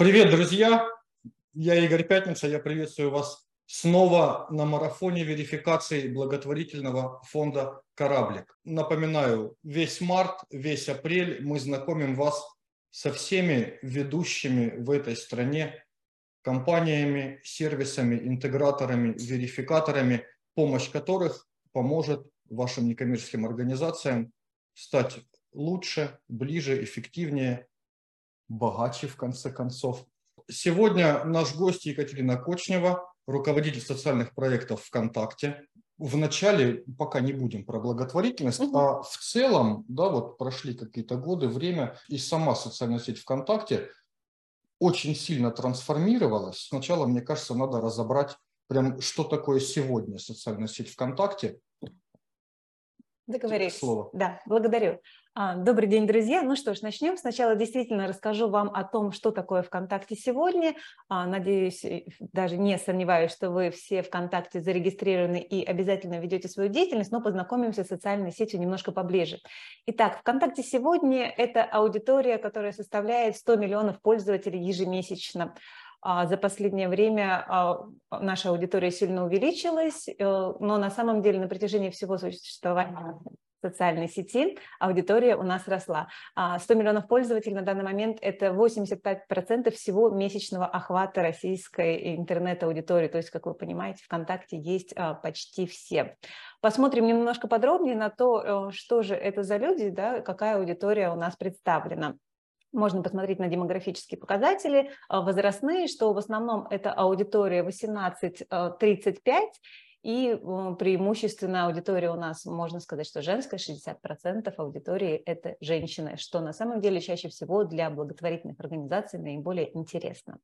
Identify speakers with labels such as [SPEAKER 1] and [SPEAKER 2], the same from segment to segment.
[SPEAKER 1] Привет, друзья! Я Игорь Пятница, я приветствую вас снова на марафоне верификации благотворительного фонда «Кораблик». Напоминаю, весь март, весь апрель мы знакомим вас со всеми ведущими в этой стране компаниями, сервисами, интеграторами, верификаторами, помощь которых поможет вашим некоммерческим организациям стать лучше, ближе, эффективнее, богаче в конце концов. Сегодня наш гость Екатерина Кочнева, руководитель социальных проектов ВКонтакте. Вначале пока не будем про благотворительность, угу. а в целом, да, вот прошли какие-то годы, время, и сама социальная сеть ВКонтакте очень сильно трансформировалась. Сначала, мне кажется, надо разобрать прям, что такое сегодня социальная сеть ВКонтакте.
[SPEAKER 2] Договорились. Слово. Да, благодарю. А, добрый день, друзья. Ну что ж, начнем. Сначала действительно расскажу вам о том, что такое ВКонтакте сегодня. А, надеюсь, даже не сомневаюсь, что вы все ВКонтакте зарегистрированы и обязательно ведете свою деятельность, но познакомимся с социальной сетью немножко поближе. Итак, ВКонтакте сегодня это аудитория, которая составляет 100 миллионов пользователей ежемесячно. А, за последнее время наша аудитория сильно увеличилась, э, но на самом деле на протяжении всего существования социальной сети аудитория у нас росла. 100 а, миллионов пользователей на данный момент – это 85% всего месячного охвата российской интернет-аудитории. То есть, как вы понимаете, ВКонтакте есть а, почти все. Посмотрим немножко подробнее на то, э, что же это за люди, да, какая аудитория у нас представлена. Можно посмотреть на демографические показатели, а, возрастные, что в основном это аудитория 18-35, и преимущественно аудитория у нас, можно сказать, что женская, 60% аудитории – это женщины, что на самом деле чаще всего для благотворительных организаций наиболее интересно.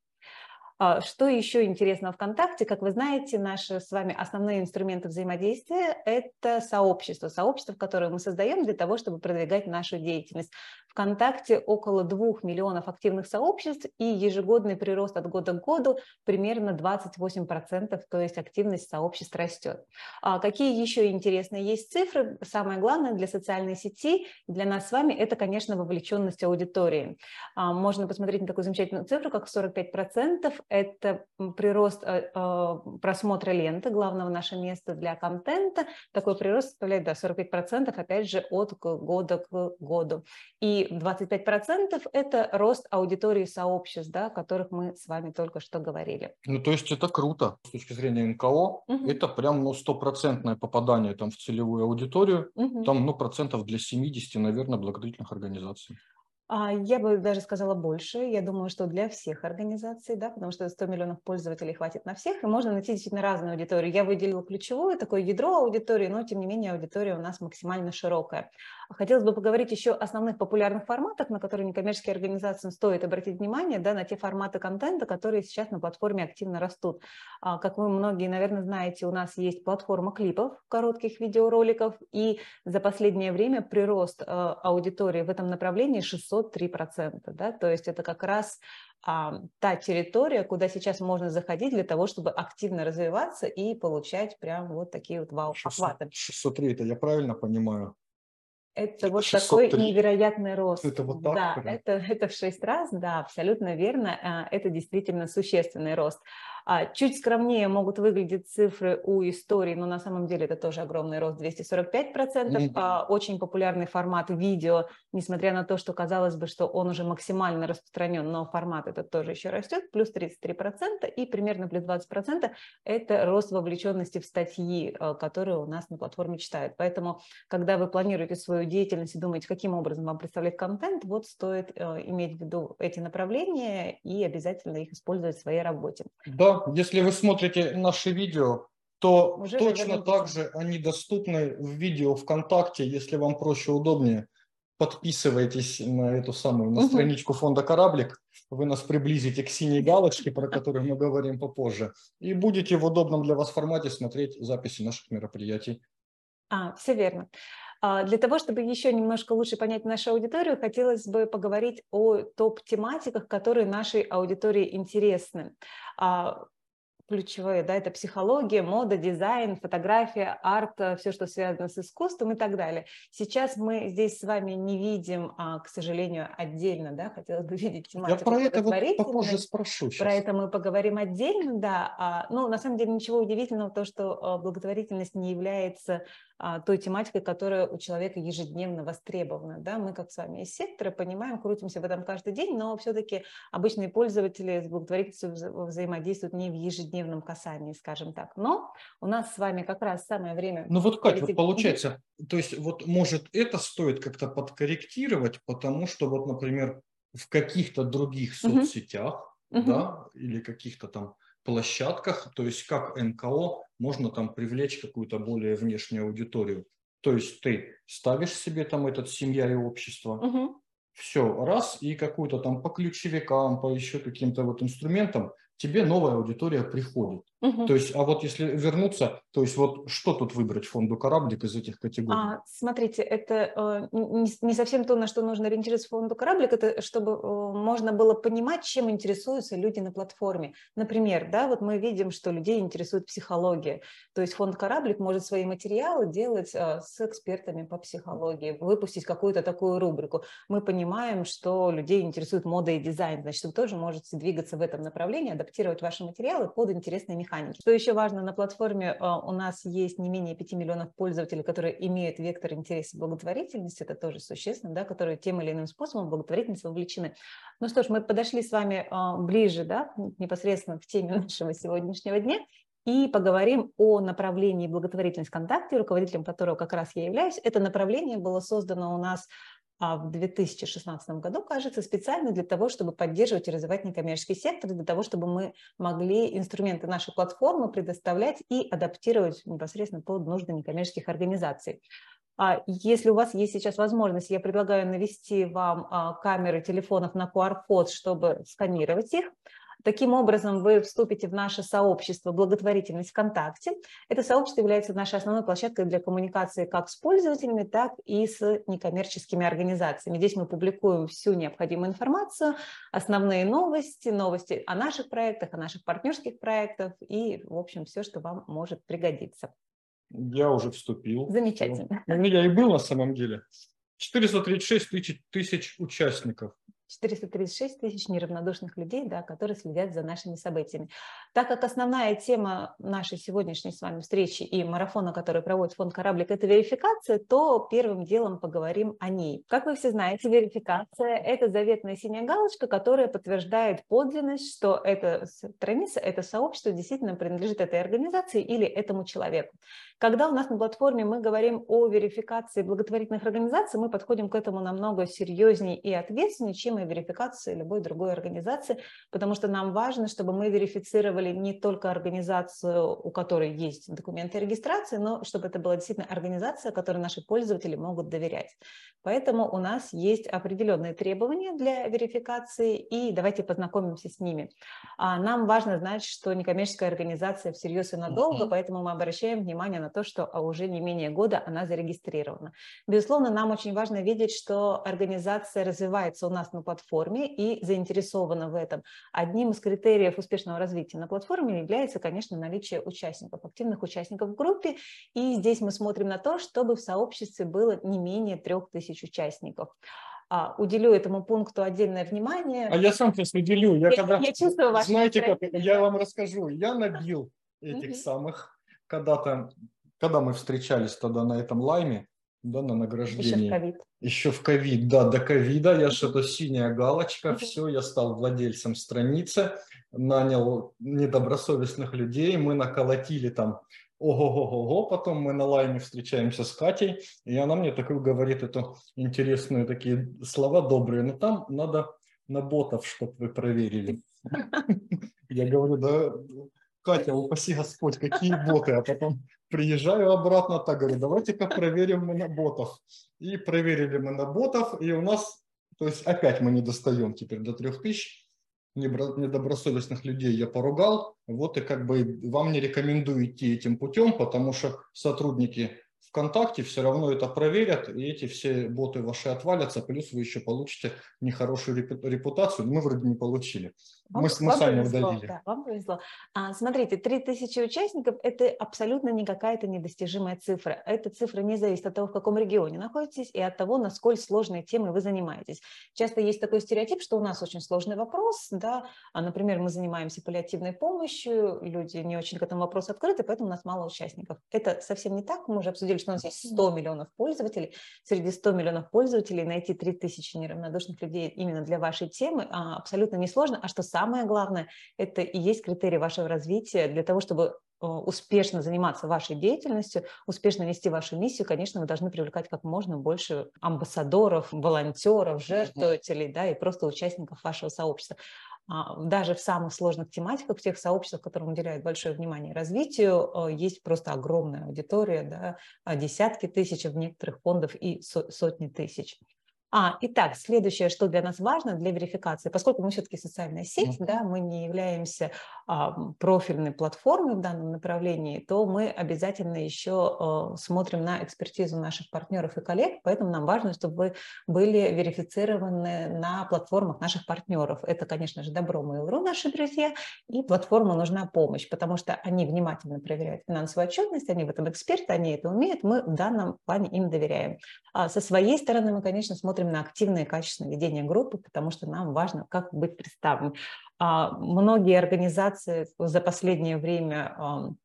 [SPEAKER 2] А, что еще интересно ВКонтакте? Как вы знаете, наши с вами основные инструменты взаимодействия – это сообщество. Сообщество, которое мы создаем для того, чтобы продвигать нашу деятельность. ВКонтакте около 2 миллионов активных сообществ и ежегодный прирост от года к году примерно 28%, то есть активность сообществ растет. А какие еще интересные есть цифры? Самое главное для социальной сети, для нас с вами, это, конечно, вовлеченность аудитории. А, можно посмотреть на такую замечательную цифру, как 45% это прирост э, э, просмотра ленты, главного нашего места для контента. Такой прирост составляет да, 45%, опять же, от года к году. И 25% это рост аудитории сообществ, да, о которых мы с вами только что говорили.
[SPEAKER 1] Ну, то есть это круто. С точки зрения НКО, угу. это прям ну, стопроцентное попадание там, в целевую аудиторию. Угу. Там, ну, процентов для 70, наверное, благотворительных организаций.
[SPEAKER 2] А, я бы даже сказала больше. Я думаю, что для всех организаций, да, потому что 100 миллионов пользователей хватит на всех, и можно найти действительно разную аудиторию. Я выделила ключевую, такое ядро аудитории, но тем не менее аудитория у нас максимально широкая. Хотелось бы поговорить еще о основных популярных форматах, на которые некоммерческие организации стоит обратить внимание, да, на те форматы контента, которые сейчас на платформе активно растут. А, как вы многие, наверное, знаете, у нас есть платформа клипов, коротких видеороликов, и за последнее время прирост а, аудитории в этом направлении 603%. Да? То есть это как раз а, та территория, куда сейчас можно заходить для того, чтобы активно развиваться и получать прям вот такие вот вау-охваты.
[SPEAKER 1] 603, это я правильно понимаю?
[SPEAKER 2] Это вот 603. такой невероятный рост. Это вот так? Да, это, это в шесть раз, да, абсолютно верно. А, это действительно существенный рост. А, чуть скромнее могут выглядеть цифры у истории, но на самом деле это тоже огромный рост, 245%. Mm-hmm. А, очень популярный формат видео, несмотря на то, что казалось бы, что он уже максимально распространен, но формат этот тоже еще растет, плюс 33%, и примерно плюс 20% это рост вовлеченности в статьи, а, которые у нас на платформе читают. Поэтому, когда вы планируете свою деятельность и думаете, каким образом вам представлять контент, вот стоит э, иметь в виду эти направления и обязательно их использовать в своей работе.
[SPEAKER 1] Да, если вы смотрите наши видео, то Уже точно так же они доступны в видео ВКонтакте, если вам проще, удобнее. Подписывайтесь на эту самую на угу. страничку фонда «Кораблик». Вы нас приблизите к синей галочке, про которую мы говорим попозже. И будете в удобном для вас формате смотреть записи наших мероприятий.
[SPEAKER 2] А, все верно. А, для того, чтобы еще немножко лучше понять нашу аудиторию, хотелось бы поговорить о топ-тематиках, которые нашей аудитории интересны. А, ключевые, да, это психология, мода, дизайн, фотография, арт, э, все, что связано с искусством и так далее. Сейчас мы здесь с вами не видим, а, к сожалению, отдельно, да, хотелось бы видеть тематику.
[SPEAKER 1] Я про это вот попозже спрошу
[SPEAKER 2] сейчас. Про это мы поговорим отдельно, да. Ну, на самом деле ничего удивительного, то, что благотворительность не является той тематикой, которая у человека ежедневно востребована. Да? Мы, как с вами из сектора, понимаем, крутимся в этом каждый день, но все-таки обычные пользователи с благотворительностью вза взаимодействуют не в ежедневном касании, скажем так. Но у нас с вами как раз самое время...
[SPEAKER 1] Ну вот, Катя, вот получается, то есть вот может это стоит как-то подкорректировать, потому что вот, например, в каких-то других соцсетях, uh-huh. да, или каких-то там площадках, то есть как НКО можно там привлечь какую-то более внешнюю аудиторию. То есть ты ставишь себе там этот семья и общество, угу. все, раз, и какую-то там по ключевикам, по еще каким-то вот инструментам тебе новая аудитория приходит. Угу. То есть, а вот если вернуться, то есть вот что тут выбрать фонду «Кораблик» из этих категорий? А,
[SPEAKER 2] смотрите, это э, не, не совсем то, на что нужно ориентироваться фонду «Кораблик», это чтобы э, можно было понимать, чем интересуются люди на платформе. Например, да, вот мы видим, что людей интересует психология, то есть фонд «Кораблик» может свои материалы делать э, с экспертами по психологии, выпустить какую-то такую рубрику. Мы понимаем, что людей интересует мода и дизайн, значит, вы тоже можете двигаться в этом направлении, адаптировать ваши материалы под интересные механики. Что еще важно, на платформе а, у нас есть не менее 5 миллионов пользователей, которые имеют вектор интереса благотворительности, это тоже существенно, да, которые тем или иным способом благотворительность вовлечены. Ну что ж, мы подошли с вами а, ближе, да, непосредственно к теме нашего сегодняшнего дня, и поговорим о направлении благотворительность ВКонтакте, руководителем которого как раз я являюсь. Это направление было создано у нас в 2016 году, кажется, специально для того, чтобы поддерживать и развивать некоммерческий сектор, для того, чтобы мы могли инструменты нашей платформы предоставлять и адаптировать непосредственно под нужды некоммерческих организаций. А если у вас есть сейчас возможность, я предлагаю навести вам а, камеры телефонов на QR-код, чтобы сканировать их. Таким образом, вы вступите в наше сообщество «Благотворительность ВКонтакте». Это сообщество является нашей основной площадкой для коммуникации как с пользователями, так и с некоммерческими организациями. Здесь мы публикуем всю необходимую информацию, основные новости, новости о наших проектах, о наших партнерских проектах и, в общем, все, что вам может пригодиться.
[SPEAKER 1] Я уже вступил.
[SPEAKER 2] Замечательно.
[SPEAKER 1] У меня и был на самом деле. 436 тысяч, тысяч участников.
[SPEAKER 2] 436 тысяч неравнодушных людей, да, которые следят за нашими событиями. Так как основная тема нашей сегодняшней с вами встречи и марафона, который проводит фонд «Кораблик» – это верификация, то первым делом поговорим о ней. Как вы все знаете, верификация – это заветная синяя галочка, которая подтверждает подлинность, что эта страница, это сообщество действительно принадлежит этой организации или этому человеку. Когда у нас на платформе мы говорим о верификации благотворительных организаций, мы подходим к этому намного серьезнее и ответственнее, чем системой верификации любой другой организации, потому что нам важно, чтобы мы верифицировали не только организацию, у которой есть документы регистрации, но чтобы это была действительно организация, которой наши пользователи могут доверять. Поэтому у нас есть определенные требования для верификации, и давайте познакомимся с ними. А, нам важно знать, что некоммерческая организация всерьез и надолго, поэтому мы обращаем внимание на то, что а, уже не менее года она зарегистрирована. Безусловно, нам очень важно видеть, что организация развивается у нас на платформе и заинтересована в этом. Одним из критериев успешного развития на платформе является, конечно, наличие участников, активных участников в группе. И здесь мы смотрим на то, чтобы в сообществе было не менее трех тысяч участников. А, уделю этому пункту отдельное внимание.
[SPEAKER 1] А я сам сейчас уделю. Я, я, когда, я чувствую ваше Знаете, как я вам расскажу. Я набил этих самых когда-то, когда мы встречались тогда на этом лайме, да, на награждении. Еще в ковид. Еще в ковид, да, до ковида я что-то синяя галочка, все, я стал владельцем страницы, нанял недобросовестных людей, мы наколотили там ого-го-го, потом мы на лайне встречаемся с Катей, и она мне такую говорит эту интересную такие слова добрые, но там надо на ботов, чтобы вы проверили. Я говорю, да, Катя, упаси Господь, какие боты, а потом приезжаю обратно, так говорю, давайте-ка проверим мы на ботов. И проверили мы на ботов, и у нас, то есть опять мы не достаем теперь до 3000, недобросовестных людей я поругал, вот и как бы вам не рекомендую идти этим путем, потому что сотрудники ВКонтакте, все равно это проверят, и эти все боты ваши отвалятся, плюс вы еще получите нехорошую репутацию. Мы вроде не получили.
[SPEAKER 2] Вам, мы, мы вам сами повезло, удалили. Да, вам повезло. А, смотрите, 3000 участников – это абсолютно не какая-то недостижимая цифра. Эта цифра не зависит от того, в каком регионе находитесь, и от того, насколько сложной темой вы занимаетесь. Часто есть такой стереотип, что у нас очень сложный вопрос, да, а, например, мы занимаемся паллиативной помощью, люди не очень к этому вопросу открыты, поэтому у нас мало участников. Это совсем не так. Мы уже обсудили, что у нас есть 100 миллионов пользователей. Среди 100 миллионов пользователей найти 3000 неравнодушных людей именно для вашей темы а, абсолютно несложно. А что самое главное, это и есть критерий вашего развития для того, чтобы э, успешно заниматься вашей деятельностью, успешно нести вашу миссию, конечно, вы должны привлекать как можно больше амбассадоров, волонтеров, жертвователей, да, и просто участников вашего сообщества. А, даже в самых сложных тематиках, в тех сообществах, которым уделяют большое внимание развитию, э, есть просто огромная аудитория, да, а десятки тысяч в некоторых фондов и сотни тысяч. А, итак, следующее, что для нас важно для верификации, поскольку мы все-таки социальная сеть, да, мы не являемся а, профильной платформой в данном направлении, то мы обязательно еще а, смотрим на экспертизу наших партнеров и коллег, поэтому нам важно, чтобы вы были верифицированы на платформах наших партнеров. Это, конечно же, Добро Mail.ru, наши друзья, и платформа «Нужна помощь», потому что они внимательно проверяют финансовую отчетность, они в этом эксперты, они это умеют, мы в данном плане им доверяем. А со своей стороны мы, конечно, смотрим на активное и качественное ведение группы, потому что нам важно, как быть представленным. А, многие организации за последнее время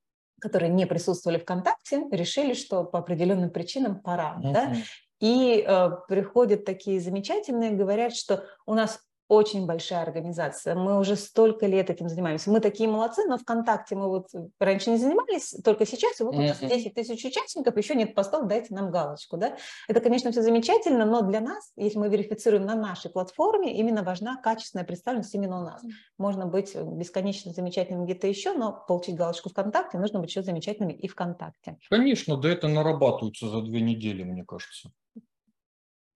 [SPEAKER 2] которые не присутствовали ВКонтакте, решили, что по определенным причинам пора. Да? И э, приходят такие замечательные, говорят, что у нас очень большая организация. Мы уже столько лет этим занимаемся. Мы такие молодцы, но ВКонтакте мы вот раньше не занимались, только сейчас, и вот у нас 10 тысяч участников, еще нет постов, дайте нам галочку. Да? Это, конечно, все замечательно, но для нас, если мы верифицируем на нашей платформе, именно важна качественная представленность именно у нас. Можно быть бесконечно замечательным где-то еще, но получить галочку ВКонтакте, нужно быть еще замечательными и ВКонтакте.
[SPEAKER 1] Конечно, да это нарабатывается за две недели, мне кажется.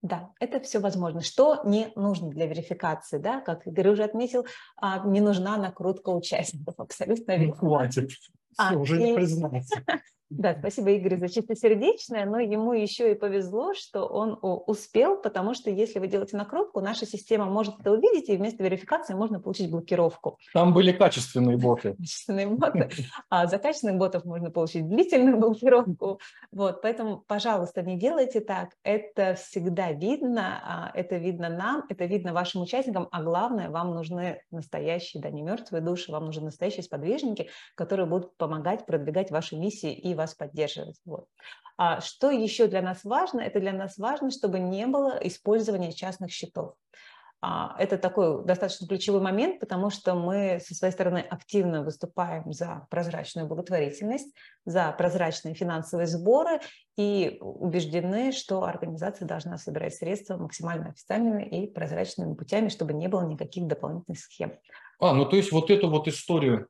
[SPEAKER 2] Да, это все возможно. Что не нужно для верификации, да, как Игорь уже отметил, а, не нужна накрутка участников, абсолютно
[SPEAKER 1] верно. Ну, хватит, а, все, уже и... не признаться.
[SPEAKER 2] Да, спасибо Игорю за чистосердечное, но ему еще и повезло, что он успел, потому что если вы делаете накрутку, наша система может это увидеть, и вместо верификации можно получить блокировку.
[SPEAKER 1] Там были качественные боты.
[SPEAKER 2] Качественные боты. А за качественных ботов можно получить длительную блокировку. Вот, поэтому, пожалуйста, не делайте так. Это всегда видно, а, это видно нам, это видно вашим участникам, а главное, вам нужны настоящие, да, не мертвые души, вам нужны настоящие сподвижники, которые будут помогать продвигать ваши миссии и вас поддерживать. Вот. А что еще для нас важно? Это для нас важно, чтобы не было использования частных счетов. А, это такой достаточно ключевой момент, потому что мы со своей стороны активно выступаем за прозрачную благотворительность, за прозрачные финансовые сборы и убеждены, что организация должна собирать средства максимально официальными и прозрачными путями, чтобы не было никаких дополнительных схем.
[SPEAKER 1] А, ну то есть вот эту вот историю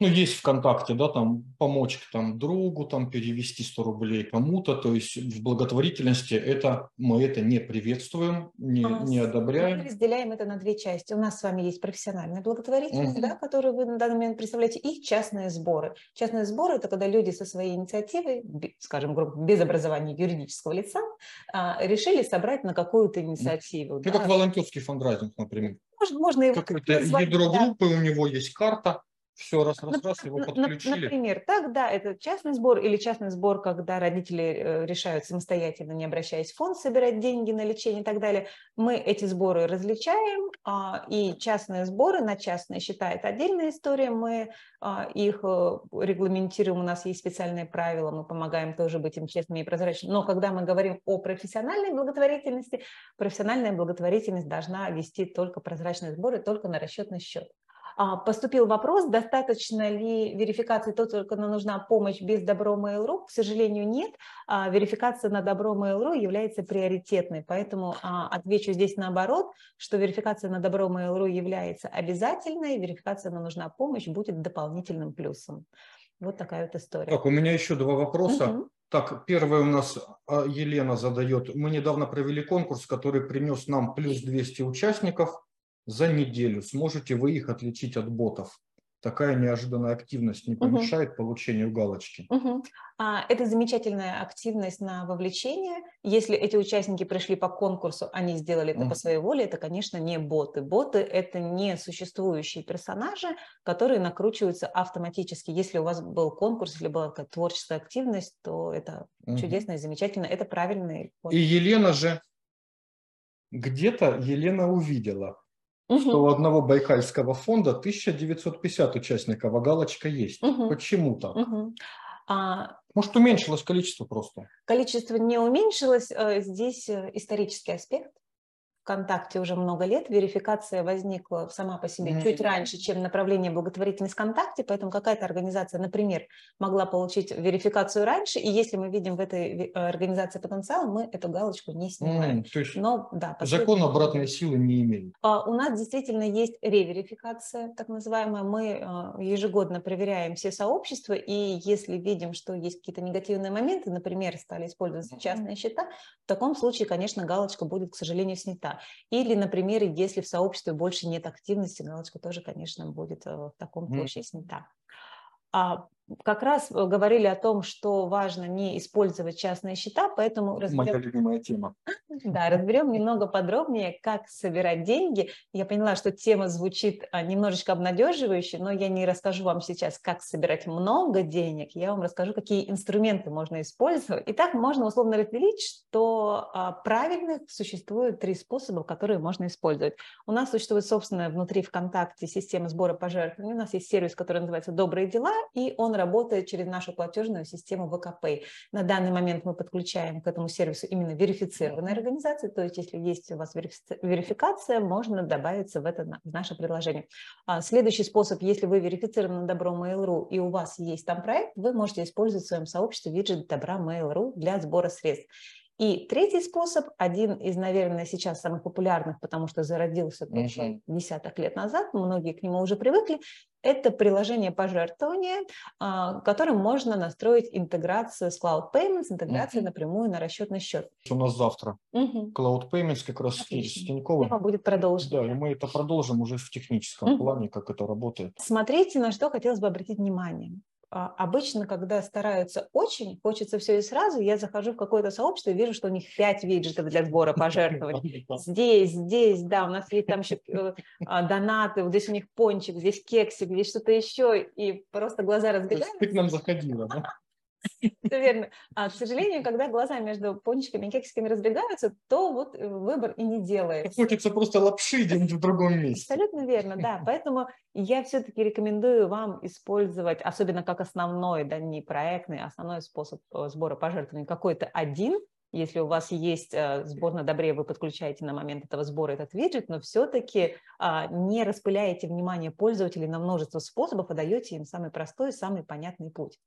[SPEAKER 1] ну, есть ВКонтакте, да, там помочь там другу, там перевести 100 рублей кому-то, то есть в благотворительности это мы это не приветствуем, не, не одобряем.
[SPEAKER 2] Мы разделяем это на две части. У нас с вами есть профессиональная благотворительность, угу. да, которую вы на данный момент представляете, и частные сборы. Частные сборы – это когда люди со своей инициативой, скажем, грубо, без образования юридического лица, а, решили собрать на какую-то инициативу. Ну,
[SPEAKER 1] да. как волонтерский фандрайзинг, например.
[SPEAKER 2] Можно, можно его
[SPEAKER 1] Какое-то ядро группы, да. у него есть карта, все раз, раз, раз, его подключили.
[SPEAKER 2] Например, так, да, это частный сбор или частный сбор, когда родители э, решают самостоятельно, не обращаясь в фонд, собирать деньги на лечение и так далее. Мы эти сборы различаем, а, и частные сборы на частные счета – это отдельная история, мы а, их э, регламентируем, у нас есть специальные правила, мы помогаем тоже быть им честными и прозрачными. Но когда мы говорим о профессиональной благотворительности, профессиональная благотворительность должна вести только прозрачные сборы, только на расчетный счет. А, поступил вопрос, достаточно ли верификации, то только нужна помощь без добро Mail.ru. К сожалению, нет. А, верификация на добро Mail.ru является приоритетной, поэтому а, отвечу здесь наоборот, что верификация на добро Mail.ru является обязательной, верификация на нужна помощь будет дополнительным плюсом. Вот такая вот история.
[SPEAKER 1] Так, у меня еще два вопроса. Угу. Так, первый у нас Елена задает. Мы недавно провели конкурс, который принес нам плюс 200 участников за неделю. Сможете вы их отличить от ботов? такая неожиданная активность не помешает угу. получению галочки?
[SPEAKER 2] Угу. А, это замечательная активность на вовлечение. Если эти участники пришли по конкурсу, они сделали это угу. по своей воле, это, конечно, не боты. Боты – это не существующие персонажи, которые накручиваются автоматически. Если у вас был конкурс или была какая-то творческая активность, то это угу. чудесно и замечательно. Это правильный
[SPEAKER 1] ход. И Елена же где-то Елена увидела, угу. что у одного Байкальского фонда 1950 участников, а галочка есть. Угу. Почему так? Угу. А, Может, уменьшилось количество просто?
[SPEAKER 2] Количество не уменьшилось. Э, здесь э, исторический аспект. ВКонтакте уже много лет. Верификация возникла сама по себе mm-hmm. чуть раньше, чем направление благотворительность ВКонтакте, поэтому какая-то организация, например, могла получить верификацию раньше, и если мы видим в этой э, организации потенциал, мы эту галочку не снимаем.
[SPEAKER 1] Mm, то есть Но, да, закон обратной силы не имеет.
[SPEAKER 2] А, у нас действительно есть реверификация, так называемая. Мы а, ежегодно проверяем все сообщества, и если видим, что есть какие-то негативные моменты, например, стали использоваться частные счета, в таком случае, конечно, галочка будет, к сожалению, снята. Или, например, если в сообществе больше нет активности, галочка тоже, конечно, будет э, в таком случае снята. А как раз э, говорили о том, что важно не использовать частные счета, поэтому
[SPEAKER 1] разберем... Моя любимая тема.
[SPEAKER 2] Да, разберем немного подробнее, как собирать деньги. Я поняла, что тема звучит а, немножечко обнадеживающе, но я не расскажу вам сейчас, как собирать много денег, я вам расскажу, какие инструменты можно использовать. Итак, можно условно разделить, что а, правильных существует три способа, которые можно использовать. У нас существует собственная внутри ВКонтакте система сбора пожертвований. У нас есть сервис, который называется «Добрые дела», и он работает через нашу платежную систему ВКП. На данный момент мы подключаем к этому сервису именно верифицированные организации, то есть если есть у вас верификация, можно добавиться в это в наше приложение. А следующий способ, если вы верифицированы на добро Mail.ru и у вас есть там проект, вы можете использовать в своем сообществе виджет добра Mail.ru для сбора средств. И третий способ, один из, наверное, сейчас самых популярных, потому что зародился тоже mm-hmm. десяток лет назад, многие к нему уже привыкли, это приложение пожертвования, а, которым можно настроить интеграцию с Cloud Payments, интеграцию mm-hmm. напрямую на расчетный счет.
[SPEAKER 1] У нас завтра mm-hmm. Cloud Payments как раз Отлично. с Тиньковым.
[SPEAKER 2] Тема будет продолжена.
[SPEAKER 1] Да, и мы это продолжим уже в техническом mm-hmm. плане, как это работает.
[SPEAKER 2] Смотрите, на что хотелось бы обратить внимание. А, обычно, когда стараются очень, хочется все и сразу, я захожу в какое-то сообщество и вижу, что у них пять виджетов для сбора пожертвований. Здесь, здесь, да, у нас есть там еще э, а, донаты, вот здесь у них пончик, здесь кексик, здесь что-то еще, и просто глаза разбегаются.
[SPEAKER 1] Ты к нам заходила, да?
[SPEAKER 2] Все верно. А, к сожалению, когда глаза между пончиками и кексиками разбегаются, то вот э, выбор и не делается.
[SPEAKER 1] Хочется просто лапши где-нибудь в другом месте.
[SPEAKER 2] Абсолютно верно, да. Поэтому я все-таки рекомендую вам использовать, особенно как основной, да, не проектный, а основной способ э, сбора пожертвований, какой-то один, если у вас есть э, сбор на добре, вы подключаете на момент этого сбора этот виджет, но все-таки а, не распыляете внимание пользователей на множество способов, а даете им самый простой, самый понятный путь.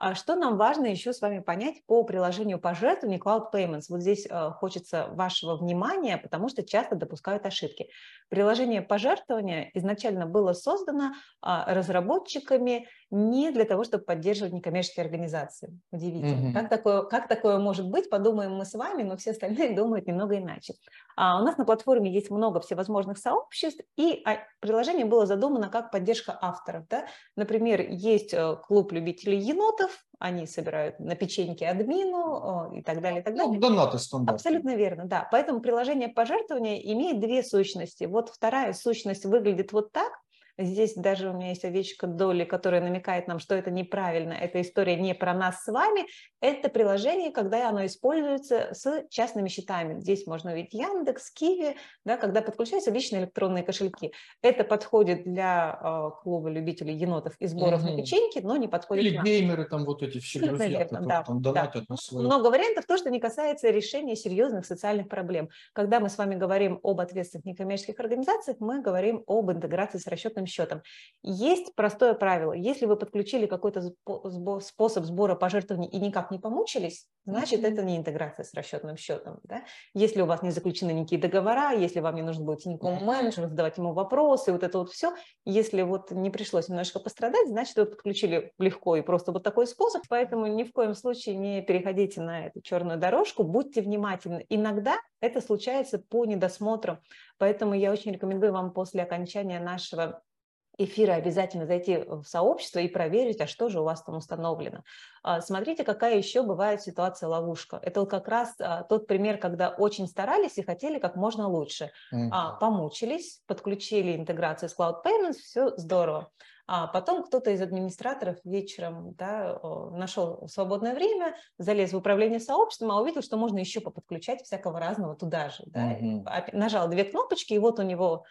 [SPEAKER 2] А что нам важно еще с вами понять по приложению пожертвований Cloud Payments? Вот здесь э, хочется вашего внимания, потому что часто допускают ошибки. Приложение пожертвования изначально было создано а, разработчиками не для того, чтобы поддерживать некоммерческие организации. Удивительно. Mm-hmm. Как, такое, как такое может быть, подумаем мы с вами, но все остальные думают немного иначе. А у нас на платформе есть много всевозможных сообществ, и а, приложение было задумано как поддержка авторов. Да? Например, есть э, клуб любителей енотов, они собирают на печеньке админу и так далее, и так ну, далее.
[SPEAKER 1] Ну, донаты стандартные.
[SPEAKER 2] Абсолютно верно, да. Поэтому приложение пожертвования имеет две сущности. Вот вторая сущность выглядит вот так, Здесь даже у меня есть овечка Долли, которая намекает нам, что это неправильно, эта история не про нас с вами. Это приложение, когда оно используется с частными счетами. Здесь можно увидеть Яндекс, Киви, да, когда подключаются личные электронные кошельки. Это подходит для э, клуба любителей енотов и сборов угу. на печеньки, но не подходит
[SPEAKER 1] Или нам. геймеры там вот эти все друзья,
[SPEAKER 2] которые да, там донатят да. на свои. Много вариантов, то, что не касается решения серьезных социальных проблем. Когда мы с вами говорим об ответственных некоммерческих организациях, мы говорим об интеграции с расчетным счетом. Есть простое правило. Если вы подключили какой-то способ сбора пожертвований и никак не помучились, значит, это не интеграция с расчетным счетом. Да? Если у вас не заключены никакие договора, если вам не нужно будет никакому менеджеру задавать ему вопросы, вот это вот все, если вот не пришлось немножко пострадать, значит, вы подключили легко и просто вот такой способ, поэтому ни в коем случае не переходите на эту черную дорожку, будьте внимательны. Иногда это случается по недосмотру, поэтому я очень рекомендую вам после окончания нашего эфира обязательно зайти в сообщество и проверить, а что же у вас там установлено. А, смотрите, какая еще бывает ситуация ловушка. Это вот как раз а, тот пример, когда очень старались и хотели как можно лучше. Mm-hmm. Помучились, подключили интеграцию с Cloud Payments, все здорово. А потом кто-то из администраторов вечером да, нашел свободное время, залез в управление сообществом, а увидел, что можно еще поподключать всякого разного туда же. Да. Mm-hmm. Нажал две кнопочки, и вот у него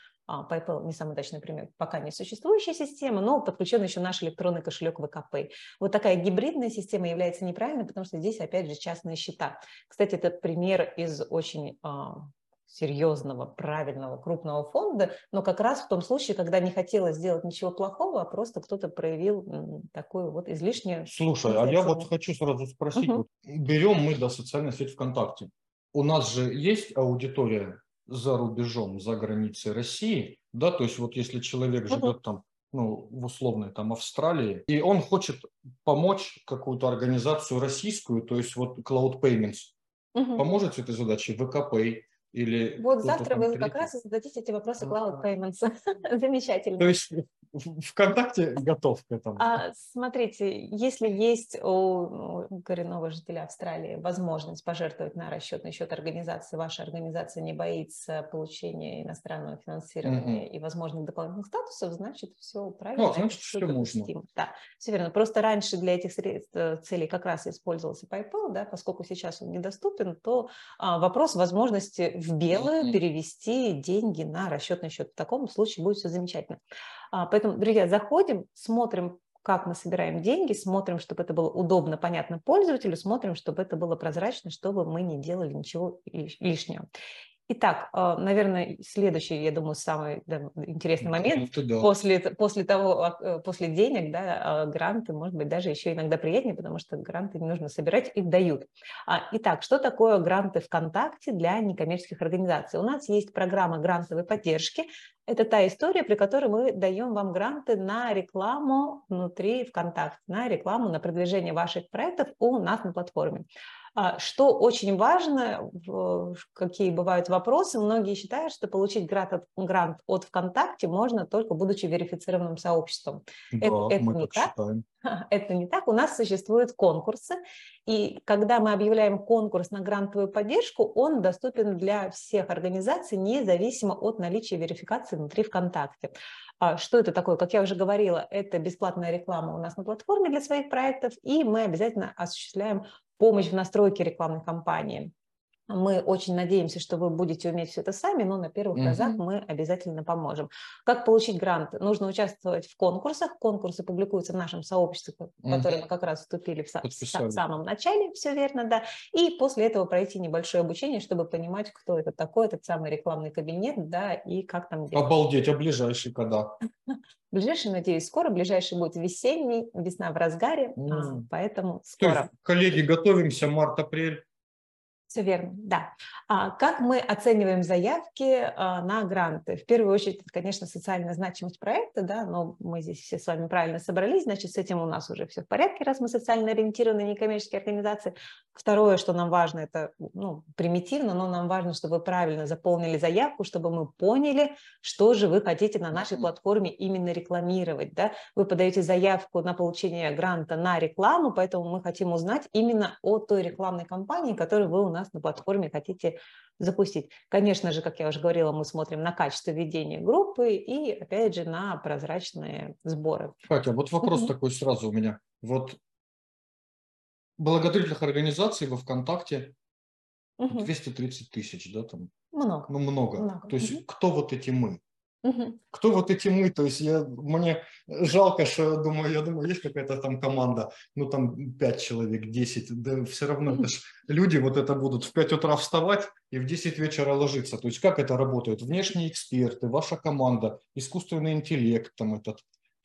[SPEAKER 2] PayPal не самый удачный пример, пока не существующая система, но подключен еще наш электронный кошелек ВКП. Вот такая гибридная система является неправильной, потому что здесь, опять же, частные счета. Кстати, этот пример из очень а, серьезного, правильного, крупного фонда, но как раз в том случае, когда не хотелось сделать ничего плохого, а просто кто-то проявил такую вот излишнюю...
[SPEAKER 1] Слушай, а я вот хочу сразу спросить, угу. вот берем мы, да, социальную сеть ВКонтакте. У нас же есть аудитория за рубежом, за границей России, да, то есть вот если человек живет там, ну, в условной там Австралии, и он хочет помочь какую-то организацию российскую, то есть вот Cloud Payments, угу. поможет с этой задачей ВКП, или
[SPEAKER 2] вот завтра вы как раз зададите эти вопросы Cloud Payments. Замечательно.
[SPEAKER 1] То есть ВКонтакте готов к этому.
[SPEAKER 2] А, смотрите, если есть у коренного жителя Австралии возможность пожертвовать на расчетный счет организации, ваша организация не боится получения иностранного финансирования угу. и возможных дополнительных статусов, значит, все правильно.
[SPEAKER 1] Ну, значит, все можно.
[SPEAKER 2] Да, все верно. Просто раньше для этих э, целей как раз использовался PayPal, да, поскольку сейчас он недоступен, то а, вопрос возможности в белую перевести деньги на расчетный счет. В таком случае будет все замечательно. А, поэтому, друзья, заходим, смотрим, как мы собираем деньги, смотрим, чтобы это было удобно, понятно пользователю, смотрим, чтобы это было прозрачно, чтобы мы не делали ничего лишнего. Итак, а, наверное, следующий, я думаю, самый да, интересный момент да. после, после того, а, э, после денег, да, гранты, может быть, даже еще иногда приятнее, потому что гранты не нужно собирать, их дают. Итак, что такое гранты ВКонтакте для некоммерческих организаций? У нас есть программа грантовой поддержки, это та история, при которой мы даем вам гранты на рекламу внутри ВКонтакте, на рекламу, на продвижение ваших проектов у нас на платформе. А, что очень важно, какие бывают вопросы, многие считают, что получить грант от, грант от ВКонтакте можно только будучи верифицированным сообществом.
[SPEAKER 1] Да, это, это мы не так, так. считаем.
[SPEAKER 2] Это не так. У нас существуют конкурсы, и когда мы объявляем конкурс на грантовую поддержку, он доступен для всех организаций, независимо от наличия верификации внутри ВКонтакте. А что это такое? Как я уже говорила, это бесплатная реклама у нас на платформе для своих проектов, и мы обязательно осуществляем помощь в настройке рекламной кампании. Мы очень надеемся, что вы будете уметь все это сами, но на первых разах mm-hmm. мы обязательно поможем. Как получить грант? Нужно участвовать в конкурсах. Конкурсы публикуются в нашем сообществе, в mm-hmm. которое мы как раз вступили в, в самом начале, все верно, да. И после этого пройти небольшое обучение, чтобы понимать, кто это такой, этот самый рекламный кабинет, да, и как там
[SPEAKER 1] делать. Обалдеть, а ближайший когда?
[SPEAKER 2] Ближайший, надеюсь, скоро. Ближайший будет весенний, весна в разгаре, mm. поэтому скоро.
[SPEAKER 1] Коллеги, готовимся, март-апрель.
[SPEAKER 2] Все верно, да. А как мы оцениваем заявки а, на гранты? В первую очередь, это, конечно, социальная значимость проекта, да, но мы здесь все с вами правильно собрались, значит, с этим у нас уже все в порядке, раз мы социально ориентированные некоммерческие организации. Второе, что нам важно, это ну, примитивно, но нам важно, чтобы вы правильно заполнили заявку, чтобы мы поняли, что же вы хотите на нашей платформе именно рекламировать. Да? Вы подаете заявку на получение гранта на рекламу, поэтому мы хотим узнать именно о той рекламной кампании, которую вы у нас нас на платформе хотите запустить. Конечно же, как я уже говорила, мы смотрим на качество ведения группы и, опять же, на прозрачные сборы.
[SPEAKER 1] Катя, вот вопрос такой сразу у меня. Вот благотворительных организаций во ВКонтакте 230 тысяч, да, там?
[SPEAKER 2] Много.
[SPEAKER 1] Ну, много. много. То есть, кто вот эти мы? Кто вот эти мы? То есть я, мне жалко, что думаю, я думаю, есть какая-то там команда, ну там 5 человек, 10, да все равно это ж люди вот это будут в 5 утра вставать и в 10 вечера ложиться. То есть как это работает? Внешние эксперты, ваша команда, искусственный интеллект, там этот,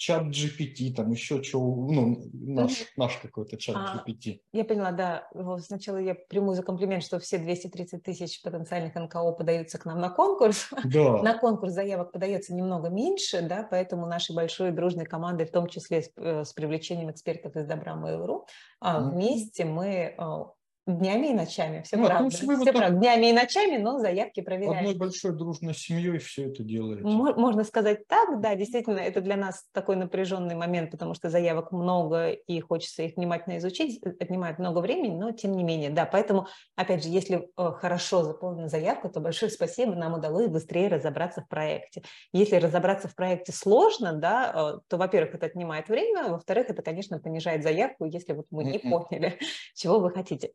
[SPEAKER 1] чат GPT, там еще что, ну, наш, mm-hmm. наш какой-то чат а, GPT.
[SPEAKER 2] Я поняла, да. Сначала я приму за комплимент, что все 230 тысяч потенциальных НКО подаются к нам на конкурс. Да. на конкурс заявок подается немного меньше, да, поэтому нашей большой дружной командой, в том числе с, э, с привлечением экспертов из Добра Mail.ru, mm-hmm. вместе мы а, Днями и ночами, все
[SPEAKER 1] Ну, а
[SPEAKER 2] правда. Все
[SPEAKER 1] так
[SPEAKER 2] правда. Днями и ночами, но заявки
[SPEAKER 1] одной
[SPEAKER 2] проверяем.
[SPEAKER 1] большой дружной семьей все это делаете.
[SPEAKER 2] Мо- Можно сказать так, да, действительно, это для нас такой напряженный момент, потому что заявок много, и хочется их внимательно изучить, э, отнимает много времени, но тем не менее, да, поэтому, опять же, если э, хорошо заполнена заявка, то большое спасибо, нам удалось быстрее разобраться в проекте. Если разобраться в проекте сложно, да, э, то, во-первых, это отнимает время, во-вторых, это, конечно, понижает заявку, если вот мы не поняли, чего вы хотите.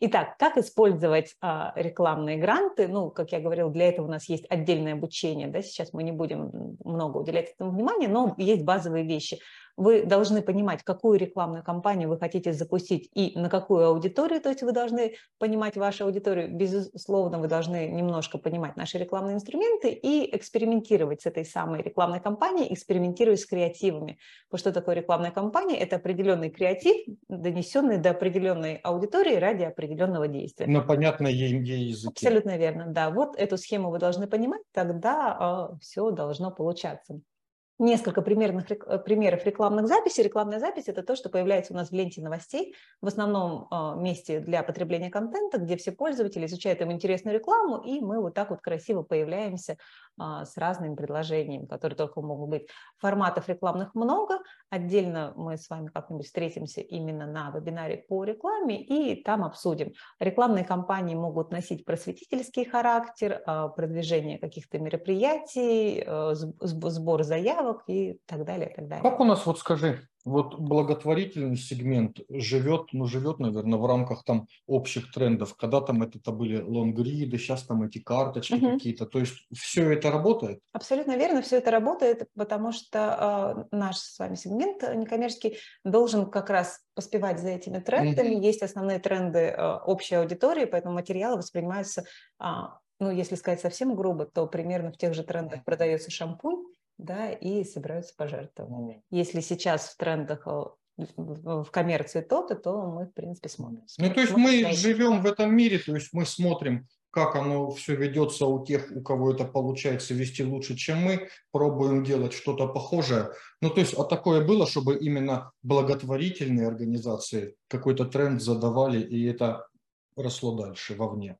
[SPEAKER 2] Итак, как использовать а, рекламные гранты? Ну, как я говорила, для этого у нас есть отдельное обучение, да, сейчас мы не будем много уделять этому внимания, но есть базовые вещи. Вы должны понимать, какую рекламную кампанию вы хотите запустить и на какую аудиторию, то есть вы должны понимать вашу аудиторию, безусловно, вы должны немножко понимать наши рекламные инструменты и экспериментировать с этой самой рекламной кампанией, экспериментировать с креативами. Вот что такое рекламная кампания? Это определенный креатив, донесенный до определенной аудитории ради определенного действия.
[SPEAKER 1] На понятной ей, ей языке.
[SPEAKER 2] Абсолютно верно, да. Вот эту схему вы должны понимать, тогда все должно получаться. Несколько примерных, э, примеров рекламных записей. Рекламная запись – это то, что появляется у нас в ленте новостей, в основном э, месте для потребления контента, где все пользователи изучают им интересную рекламу, и мы вот так вот красиво появляемся с разными предложениями, которые только могут быть. Форматов рекламных много. Отдельно мы с вами как-нибудь встретимся именно на вебинаре по рекламе и там обсудим. Рекламные кампании могут носить просветительский характер, а, продвижение каких-то мероприятий, э, сб- сб- сбор заявок и так далее, и так далее.
[SPEAKER 1] Как у нас, вот скажи, вот благотворительный сегмент живет, ну живет, наверное, в рамках там общих трендов. Когда там это, были лонгриды, сейчас там эти карточки
[SPEAKER 2] Мгм.
[SPEAKER 1] какие-то. То есть все это работает?
[SPEAKER 2] Абсолютно верно, все это работает, потому что э, наш с вами сегмент э, некоммерческий должен как раз поспевать за этими трендами. Есть основные тренды э, общей аудитории, поэтому материалы воспринимаются, а, ну, если сказать совсем грубо, то примерно в тех же трендах продается шампунь, да, и собираются пожертвования. Если сейчас в трендах э, в- коммерции то-то, то мы, в принципе, смотрим.
[SPEAKER 1] Ну, то есть мы
[SPEAKER 2] эти
[SPEAKER 1] живем в этом мире, то есть мы смотрим, как оно все ведется у тех, у кого это получается вести лучше, чем мы, пробуем делать что-то похожее. Ну, то есть, а такое было, чтобы именно благотворительные организации какой-то тренд задавали, и это росло дальше, вовне.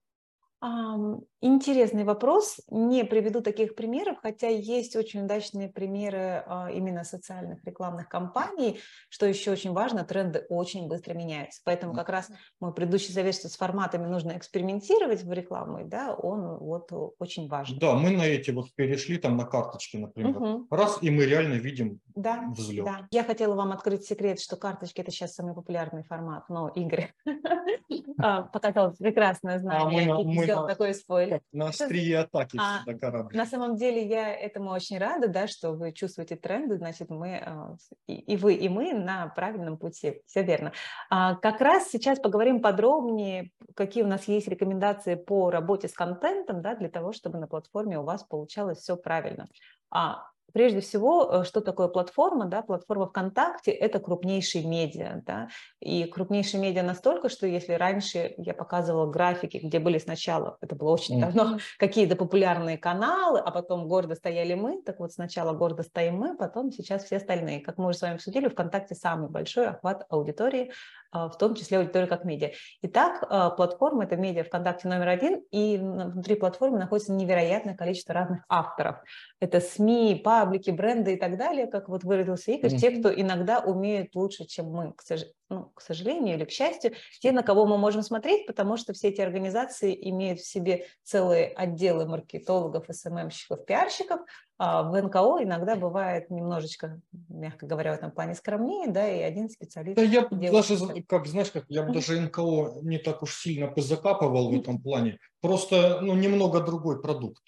[SPEAKER 2] Интересный вопрос. Не приведу таких примеров, хотя есть очень удачные примеры а, именно социальных рекламных кампаний. Что еще очень важно, тренды очень быстро меняются. Поэтому как раз мой предыдущий совет, что с форматами нужно экспериментировать в рекламу, да, он вот очень важен.
[SPEAKER 1] Да, мы на эти вот перешли там на карточки, например.
[SPEAKER 2] Мгм.
[SPEAKER 1] Раз, и мы реально видим
[SPEAKER 2] Да,
[SPEAKER 1] взлет.
[SPEAKER 2] да. Я хотела вам открыть секрет, что карточки это сейчас самый популярный формат, но Игорь а, показал прекрасное знание и
[SPEAKER 1] мы
[SPEAKER 2] сделал такой спойлер.
[SPEAKER 1] На острие атаки
[SPEAKER 2] А,
[SPEAKER 1] на корабль.
[SPEAKER 2] На самом деле я этому очень рада, да, что вы чувствуете тренды, значит, мы, и, и вы, и мы на правильном пути, все верно. А, Как раз сейчас поговорим подробнее, какие у нас есть рекомендации по работе с контентом, да, для того, чтобы на платформе у вас получалось все правильно. А, Прежде всего, э, что такое платформа? Да? Платформа ВКонтакте – это крупнейший медиа. Да? И крупнейший медиа настолько, что если раньше я показывала графики, где были сначала, это было очень давно, какие-то популярные каналы, а потом гордо стояли мы. Так вот, сначала гордо стоим мы, потом сейчас все остальные. Как мы уже с вами обсудили, ВКонтакте самый большой охват аудитории, в том числе аудитории как медиа. Итак, а, платформа – это медиа ВКонтакте номер один, и внутри платформы находится невероятное количество разных авторов. Это СМИ, паблики, бренды и так далее, как вот выразился Игорь, те,
[SPEAKER 1] Мгм.
[SPEAKER 2] кто иногда умеют лучше, чем мы, к, сож- ну, к сожалению или к счастью, те, на кого мы можем смотреть, потому что все эти организации имеют в себе целые отделы маркетологов, СММщиков, пиарщиков. А в НКО иногда бывает немножечко, мягко говоря, в этом плане скромнее, да, и один специалист.
[SPEAKER 1] Да я даже, как знаешь, как я бы даже НКО не так уж сильно закапывал в этом плане. Просто, ну, немного другой продукт.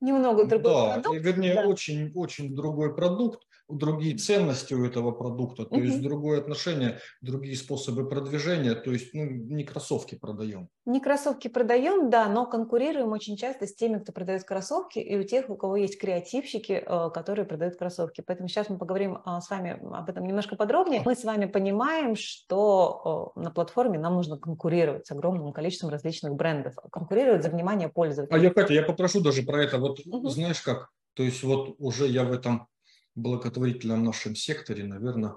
[SPEAKER 2] Немного другой
[SPEAKER 1] да,
[SPEAKER 2] продукт,
[SPEAKER 1] вернее,
[SPEAKER 2] да.
[SPEAKER 1] очень, очень другой продукт, другие ценности у этого продукта, то есть другое отношение, другие способы продвижения, то есть, ну, не кроссовки продаем.
[SPEAKER 2] Не кроссовки продаем, да, но конкурируем очень часто с теми, кто продает кроссовки, и у тех, у кого есть креативщики, э, которые продают кроссовки. Поэтому сейчас мы поговорим а, с вами об этом немножко подробнее. Мы с вами понимаем, что э, на платформе нам нужно конкурировать с огромным количеством различных брендов, конкурировать за внимание
[SPEAKER 1] А
[SPEAKER 2] пользователей.
[SPEAKER 1] я, Катя, я попрошу даже про это, вот знаешь как, то есть вот уже я в этом благотворительном нашем секторе, наверное,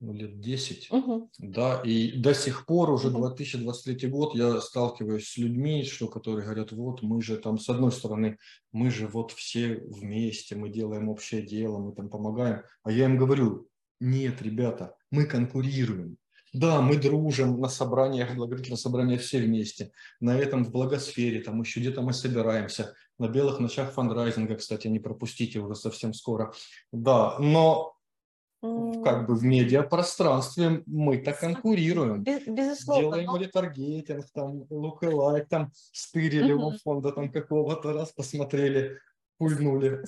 [SPEAKER 1] ну, лет 10, угу. да, и до сих пор, уже
[SPEAKER 2] Мгм.
[SPEAKER 1] 2023 год, я сталкиваюсь с людьми, что, которые говорят, вот мы же там, с одной стороны, мы же вот все вместе, мы делаем общее дело, мы там помогаем, а я им говорю, нет, ребята, мы конкурируем. Да, мы дружим на собраниях, благотворительных собраниях все вместе. На этом в благосфере, там еще где-то мы собираемся. На белых ночах фандрайзинга, кстати, не пропустите уже совсем скоро. Да, но как бы в медиапространстве мы-то конкурируем.
[SPEAKER 2] Безусловно.
[SPEAKER 1] Делаем но... ретаргетинг, там, лук там, стырили у фонда там какого-то раз, посмотрели, пульнули.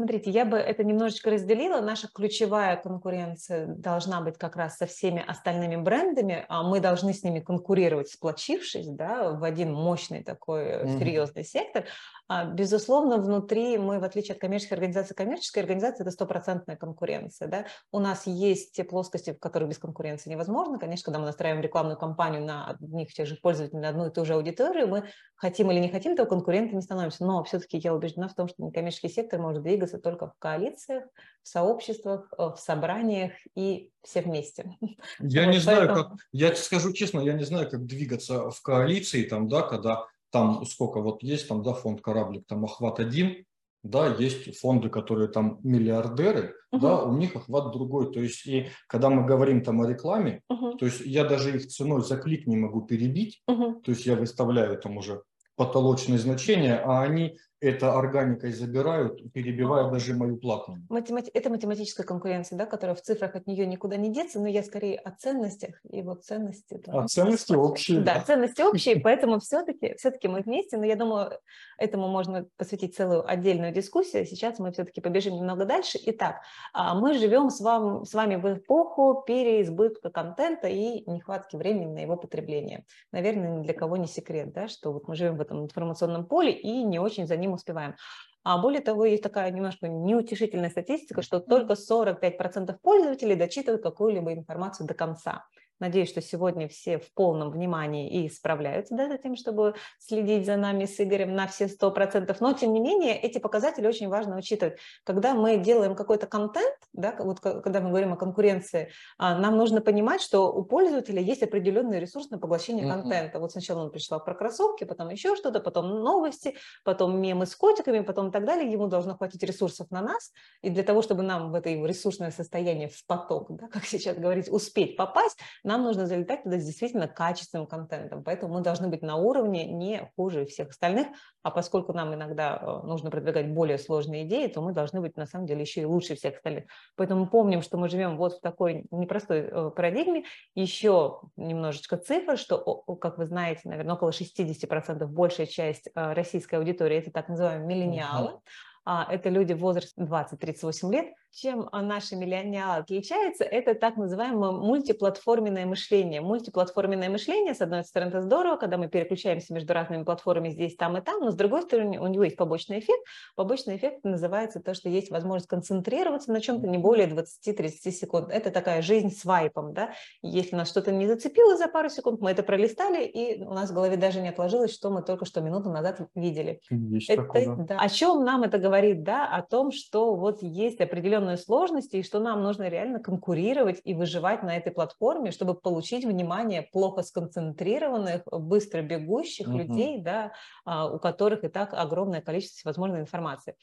[SPEAKER 2] Смотрите, я бы это немножечко разделила. Наша ключевая конкуренция должна быть как раз со всеми остальными брендами, а мы должны с ними конкурировать, сплочившись да, в один мощный такой mm-hmm. серьезный сектор. А, безусловно, внутри мы, в отличие от коммерческой организации, коммерческая организация – это стопроцентная конкуренция. Да? У нас есть те плоскости, в которых без конкуренции невозможно. Конечно, когда мы настраиваем рекламную кампанию на одних тех же пользователей, на одну и ту же аудиторию, мы хотим или не хотим, то конкурентами не становимся. Но все-таки я убеждена в том, что некоммерческий сектор может двигаться только в коалициях, в сообществах, э, в собраниях и все вместе.
[SPEAKER 1] Я вот не поэтому... знаю, как, я скажу честно, я не знаю, как двигаться в коалиции, там, да, когда там сколько вот есть, там, да, фонд «Кораблик», там охват один, да, есть фонды, которые там миллиардеры, uh-huh. да, у них охват другой. То есть, и когда мы говорим там о рекламе, uh-huh. то есть я даже их ценой за клик не могу перебить, uh-huh. то есть я выставляю там уже потолочные значения, а они это органикой забирают, перебивая а. даже мою платную.
[SPEAKER 2] Математи... Это математическая конкуренция, да, которая в цифрах от нее никуда не деться, но я скорее о ценностях, и вот ценности...
[SPEAKER 1] Да, а ценности общие.
[SPEAKER 2] Да, да, ценности общие, поэтому все-таки все мы вместе, но я думаю, этому можно посвятить целую отдельную дискуссию. Сейчас мы все-таки побежим немного дальше. Итак, а, мы живем с, вам, с вами в эпоху переизбытка контента и нехватки времени на его потребление. Наверное, ни для кого не секрет, да, что вот мы живем в этом информационном поле и не очень за ним ним успеваем. А более того, есть такая немножко неутешительная статистика, что только 45% пользователей дочитывают какую-либо информацию до конца. Надеюсь, что сегодня все в полном внимании и справляются да, за тем, чтобы следить за нами с Игорем на все сто процентов. Но, тем не менее, эти показатели очень важно учитывать. Когда мы делаем какой-то контент, да, вот когда мы говорим о конкуренции, а, нам нужно понимать, что у пользователя есть определенный ресурс на поглощение mm-hmm. контента. Вот сначала он пришел про кроссовки, потом еще что-то, потом новости, потом мемы с котиками, потом и так далее. Ему должно хватить ресурсов на нас. И для того, чтобы нам в это ресурсное состояние, в поток, да, как сейчас говорить, успеть попасть, нам нужно залетать туда с действительно качественным контентом, поэтому мы должны быть на уровне не хуже всех остальных, а поскольку нам иногда э, нужно продвигать более сложные идеи, то мы должны быть на самом деле еще и лучше всех остальных. Поэтому помним, что мы живем вот в такой непростой э, парадигме. Еще немножечко цифр, что, как вы знаете, наверное, около 60% большая часть э, российской аудитории – это так называемые миллениалы. Uh-huh. Это люди в возрасте 20-38 лет, чем наши миллионеры отличаются, это так называемое мультиплатформенное мышление. Мультиплатформенное мышление, с одной стороны, это здорово, когда мы переключаемся между разными платформами здесь, там и там, но с другой стороны, у него есть побочный эффект. Побочный эффект называется то, что есть возможность концентрироваться на чем-то не более 20-30 секунд. Это такая жизнь с вайпом, да. Если нас что-то не зацепило за пару секунд, мы это пролистали, и у нас в голове даже не отложилось, что мы только что минуту назад видели.
[SPEAKER 1] Есть это, такое,
[SPEAKER 2] да. О чем нам это говорит, да? О том, что вот есть определенные определенные сложности, и что нам нужно реально конкурировать и выживать на этой платформе, чтобы получить внимание плохо сконцентрированных, быстро бегущих uh-huh. людей, да, а, у которых и так огромное количество всевозможной информации.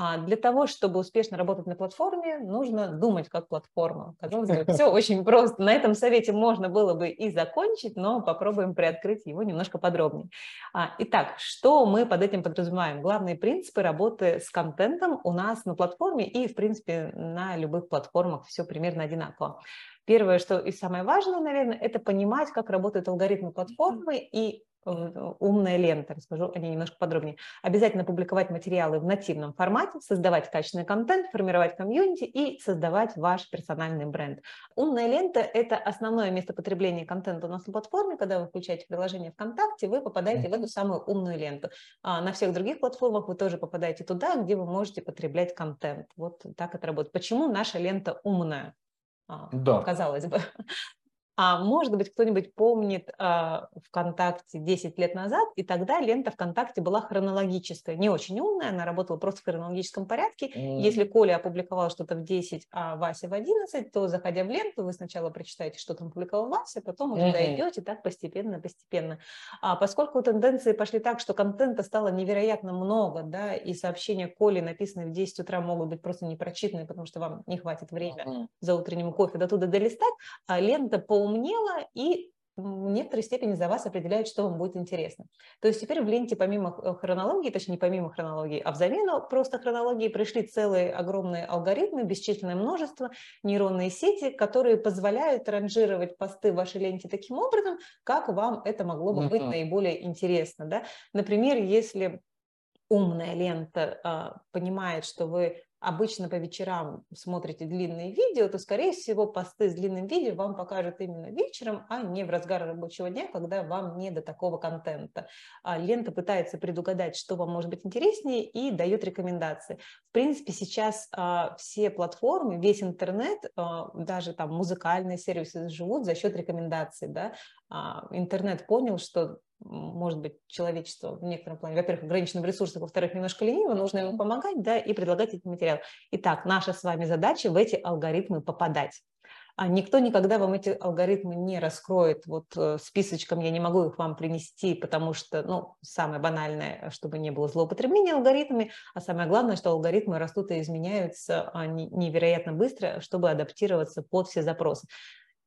[SPEAKER 2] А для того, чтобы успешно работать на платформе, нужно думать как платформа. Казалось бы, все очень просто. На этом совете можно было бы и закончить, но попробуем приоткрыть его немножко подробнее. А, итак, что мы под этим подразумеваем? Главные принципы работы с контентом у нас на платформе и, в принципе, на любых платформах все примерно одинаково. Первое, что и самое важное, наверное, это понимать, как работают алгоритмы платформы и умная лента, расскажу о ней немножко подробнее. Обязательно публиковать материалы в нативном формате, создавать качественный контент, формировать комьюнити и создавать ваш персональный бренд. Умная лента – это основное место потребления контента у нас на платформе. Когда вы включаете приложение ВКонтакте, вы попадаете в эту самую умную ленту. А на всех других платформах вы тоже попадаете туда, где вы можете потреблять контент. Вот так это работает. Почему наша лента умная? А, да. Казалось бы. А может быть, кто-нибудь помнит а, ВКонтакте 10 лет назад, и тогда лента ВКонтакте была хронологическая, не очень умная, она работала просто в хронологическом порядке. Mm. Если Коля опубликовал что-то в 10, а Вася в 11, то, заходя в ленту, вы сначала прочитаете, что там публиковал Вася, потом уже mm-hmm. дойдете так постепенно, постепенно. А поскольку тенденции пошли так, что контента стало невероятно много, да, и сообщения Коли, написанные в 10 утра, могут быть просто непрочитаны, потому что вам не хватит времени mm-hmm. за утренним кофе до туда долистать, а лента по поумнела и в некоторой степени за вас определяет, что вам будет интересно. То есть теперь в ленте помимо хронологии, точнее не помимо хронологии, а взамен просто хронологии пришли целые огромные алгоритмы, бесчисленное множество, нейронные сети, которые позволяют ранжировать посты в вашей ленте таким образом, как вам это могло бы быть uh-huh. наиболее интересно. Да? Например, если умная лента а, понимает, что вы обычно по вечерам смотрите длинные видео, то, скорее всего, посты с длинным видео вам покажут именно вечером, а не в разгар рабочего дня, когда вам не до такого контента. А лента пытается предугадать, что вам может быть интереснее и дает рекомендации. В принципе, сейчас а, все платформы, весь интернет, а, даже там музыкальные сервисы живут за счет рекомендаций. Да? Интернет понял, что может быть, человечество в некотором плане, во-первых, ограничено в ресурсах, во-вторых, немножко лениво, нужно ему помогать, да, и предлагать эти материалы. Итак, наша с вами задача в эти алгоритмы попадать. А никто никогда вам эти алгоритмы не раскроет. Вот э, списочком я не могу их вам принести, потому что, ну, самое банальное, чтобы не было злоупотребления алгоритмами, а самое главное, что алгоритмы растут и изменяются а, невероятно быстро, чтобы адаптироваться под все запросы.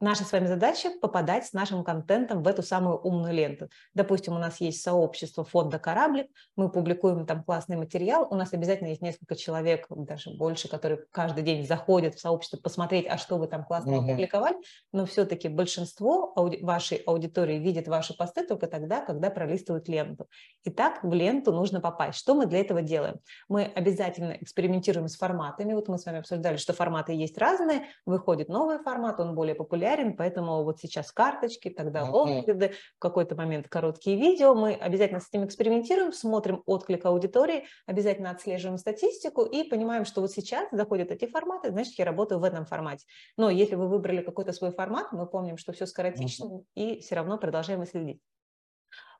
[SPEAKER 2] Наша с вами задача попадать с нашим контентом в эту самую умную ленту. Допустим, у нас есть сообщество фонда «Кораблик», мы публикуем там классный материал, у нас обязательно есть несколько человек, даже больше, которые каждый день заходят в сообщество посмотреть, а что вы там классно mm-hmm. опубликовали, но все-таки большинство ауди- вашей аудитории видит ваши посты только тогда, когда пролистывают ленту. Итак, в ленту нужно попасть. Что мы для этого делаем? Мы обязательно экспериментируем с форматами. Вот мы с вами обсуждали, что форматы есть разные, выходит новый формат, он более популярный, популярен, поэтому вот сейчас карточки, тогда лонгриды, в какой-то момент короткие видео. Мы обязательно с этим экспериментируем, смотрим отклик аудитории, обязательно отслеживаем статистику и понимаем, что вот сейчас заходят эти форматы, значит, я работаю в этом формате. Но если вы выбрали какой-то свой формат, мы помним, что все скоротечно, uh-huh. и все равно продолжаем следить.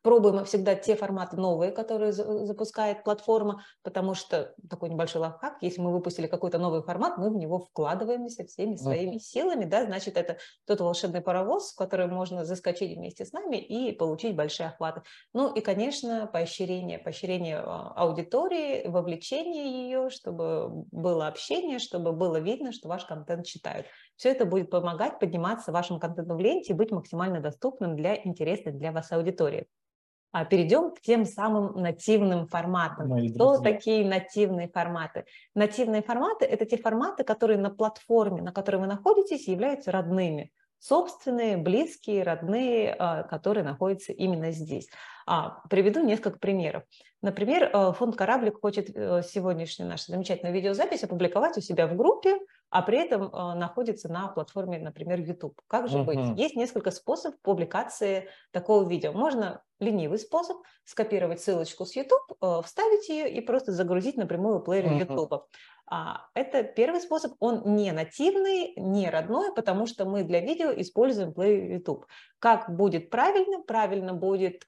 [SPEAKER 2] Пробуем всегда те форматы новые, которые запускает платформа, потому что такой небольшой лайфхак, если мы выпустили какой-то новый формат, мы в него вкладываемся всеми своими силами, да, значит, это тот волшебный паровоз, в который можно заскочить вместе с нами и получить большие охваты. Ну и, конечно, поощрение, поощрение а, аудитории, вовлечение ее, чтобы было общение, чтобы было видно, что ваш контент читают. Все это будет помогать подниматься вашему контенту в ленте и быть максимально доступным для интересной для вас аудитории. А перейдем к тем самым нативным форматам. Мои Что друзья. такие нативные форматы? Нативные форматы – это те форматы, которые на платформе, на которой вы находитесь, являются родными. Собственные, близкие, родные, а, которые находятся именно здесь. А, приведу несколько примеров. Например, э, фонд «Кораблик» хочет э, сегодняшнюю нашу замечательную видеозапись опубликовать у себя в группе, а при этом э, находится на платформе, например, YouTube. Как же uh-huh. быть? Есть несколько способов публикации такого видео. Можно ленивый способ скопировать ссылочку с YouTube, вставить ее и просто загрузить напрямую плеер uh-huh. YouTube. А, это первый способ, он не нативный, не родной, потому что мы для видео используем плеер YouTube. Как будет правильно? Правильно будет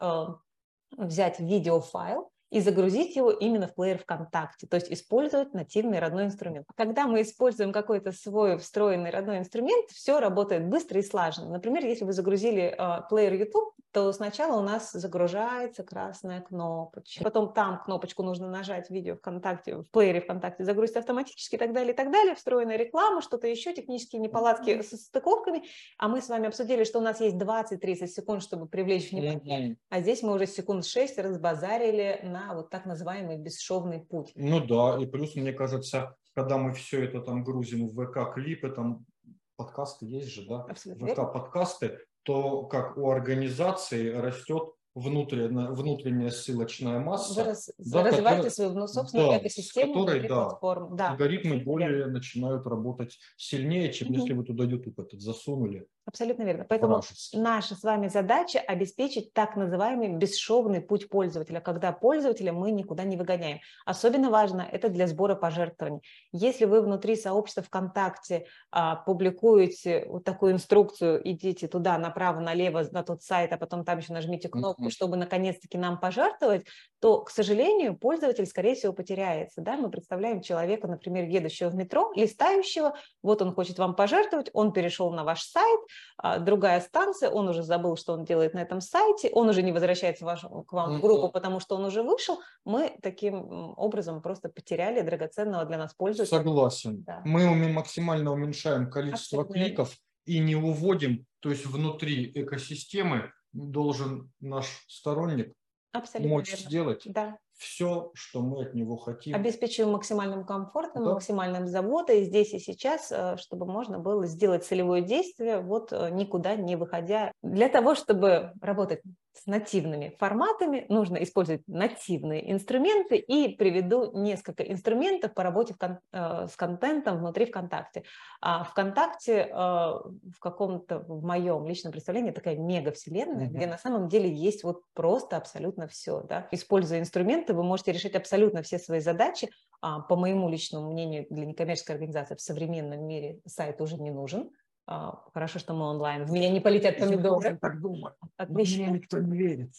[SPEAKER 2] взять видеофайл, и загрузить его именно в плеер ВКонтакте, то есть использовать нативный родной инструмент. Когда мы используем какой-то свой встроенный родной инструмент, все работает быстро и слаженно. Например, если вы загрузили э, плеер YouTube, то сначала у нас загружается красная кнопочка, потом там кнопочку нужно нажать видео ВКонтакте, в плеере ВКонтакте загрузить автоматически и так далее, и так далее, встроенная реклама, что-то еще, технические неполадки с стыковками, а мы с вами обсудили, что у нас есть 20-30 секунд, чтобы привлечь внимание, а здесь мы уже секунд 6 разбазарили на вот так называемый бесшовный путь.
[SPEAKER 1] Ну да, и плюс, мне кажется, когда мы все это там грузим в ВК-клипы, там подкасты есть же, да? ВК-подкасты, то как у организации растет внутренняя, внутренняя ссылочная масса.
[SPEAKER 2] Вы раз, да, развиваете свою ну, собственную да, экосистему
[SPEAKER 1] которой, да, платформ. Да, алгоритмы более начинают работать сильнее, чем угу. если вы туда YouTube этот засунули
[SPEAKER 2] Абсолютно верно. Поэтому наша с вами задача обеспечить так называемый бесшовный путь пользователя, когда пользователя мы никуда не выгоняем. Особенно важно это для сбора пожертвований. Если вы внутри сообщества ВКонтакте а, публикуете вот такую инструкцию, идите туда направо, налево на тот сайт, а потом там еще нажмите кнопку, mm-hmm. чтобы наконец-таки нам пожертвовать, то, к сожалению, пользователь, скорее всего, потеряется. Да? Мы представляем человека, например, едущего в метро, листающего, вот он хочет вам пожертвовать, он перешел на ваш сайт, другая станция, он уже забыл, что он делает на этом сайте, он уже не возвращается ваш, к вам в группу, потому что он уже вышел, мы таким образом просто потеряли драгоценного для нас пользователя.
[SPEAKER 1] Согласен. Да. Мы максимально уменьшаем количество Абсолютно. кликов и не уводим, то есть внутри экосистемы должен наш сторонник Абсолютно мочь верно. сделать да все, что мы от него хотим.
[SPEAKER 2] Обеспечиваем максимальным комфортом, да. максимальным заботой здесь и сейчас, э, чтобы можно было сделать целевое действие, вот э, никуда не выходя. Для того, чтобы работать с нативными форматами, нужно использовать нативные инструменты и приведу несколько инструментов по работе кон- э, с контентом внутри ВКонтакте. А ВКонтакте э, в каком-то, в моем личном представлении, такая мега-вселенная, mm-hmm. где на самом деле есть вот просто абсолютно все. Да? Используя инструменты, вы можете решить абсолютно все свои задачи. А, по моему личному мнению, для некоммерческой организации в современном мире сайт уже не нужен хорошо, что мы онлайн. В меня не полетят помидоры.
[SPEAKER 1] Я так думаю. Отлично. Мне никто не верит.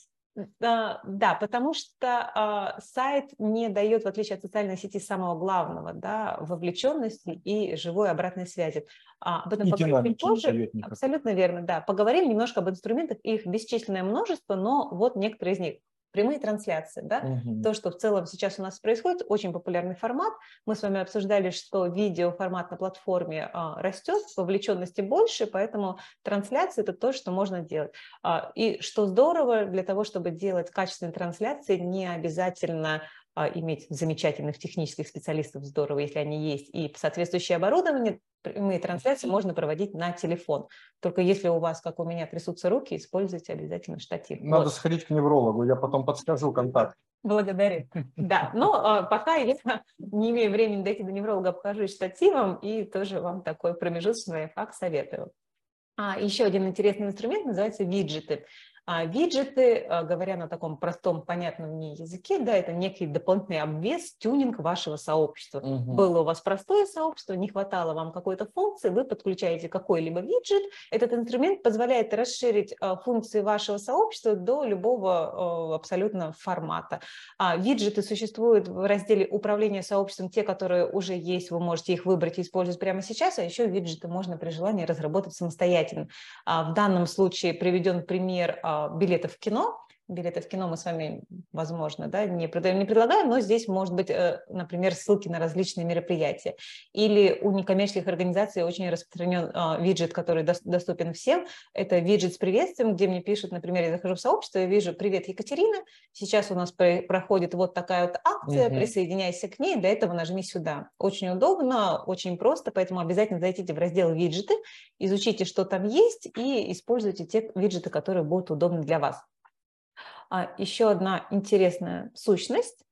[SPEAKER 2] Да, да, потому что э, сайт не дает, в отличие от социальной сети, самого главного, да, вовлеченности и живой обратной связи. А, об этом и поговорим позже. Абсолютно верно, да. Поговорим немножко об инструментах, их бесчисленное множество, но вот некоторые из них прямые трансляции, да, угу. то, что в целом сейчас у нас происходит, очень популярный формат. Мы с вами обсуждали, что видеоформат на платформе а, растет, вовлеченности больше, поэтому трансляции это то, что можно делать. А, и что здорово, для того, чтобы делать качественные трансляции, не обязательно иметь замечательных технических специалистов, здорово, если они есть, и соответствующее оборудование, прямые трансляции можно проводить на телефон. Только если у вас, как у меня, трясутся руки, используйте обязательно штатив.
[SPEAKER 1] Надо вот. сходить к неврологу, я потом подскажу контакт.
[SPEAKER 2] Благодарю. Да, но э, пока я не имею времени дойти до невролога, обхожусь штативом и тоже вам такой промежуточный факт советую. А, еще один интересный инструмент называется виджеты. А виджеты, а, говоря на таком простом, понятном мне языке, да, это некий дополнительный обвес, тюнинг вашего сообщества. Угу. Было у вас простое сообщество, не хватало вам какой-то функции, вы подключаете какой-либо виджет. Этот инструмент позволяет расширить а, функции вашего сообщества до любого абсолютно формата. Виджеты существуют в разделе управления сообществом, те, которые уже есть, вы можете их выбрать и использовать прямо сейчас, а еще виджеты можно при желании разработать самостоятельно. В данном случае приведен пример билетов в кино. Билеты в кино мы с вами, возможно, да, не, продаем, не предлагаем, но здесь может быть, э, например, ссылки на различные мероприятия. Или у некоммерческих организаций очень распространен а, виджет, который доступен всем. Это виджет с приветствием, где мне пишут, например, я захожу в сообщество и вижу «Привет, Екатерина, сейчас у нас проходит вот такая вот акция, угу. присоединяйся к ней, для этого нажми сюда». Очень удобно, очень просто, поэтому обязательно зайдите в раздел «Виджеты», изучите, что там есть, и используйте те виджеты, которые будут удобны для вас. А, еще одна интересная сущность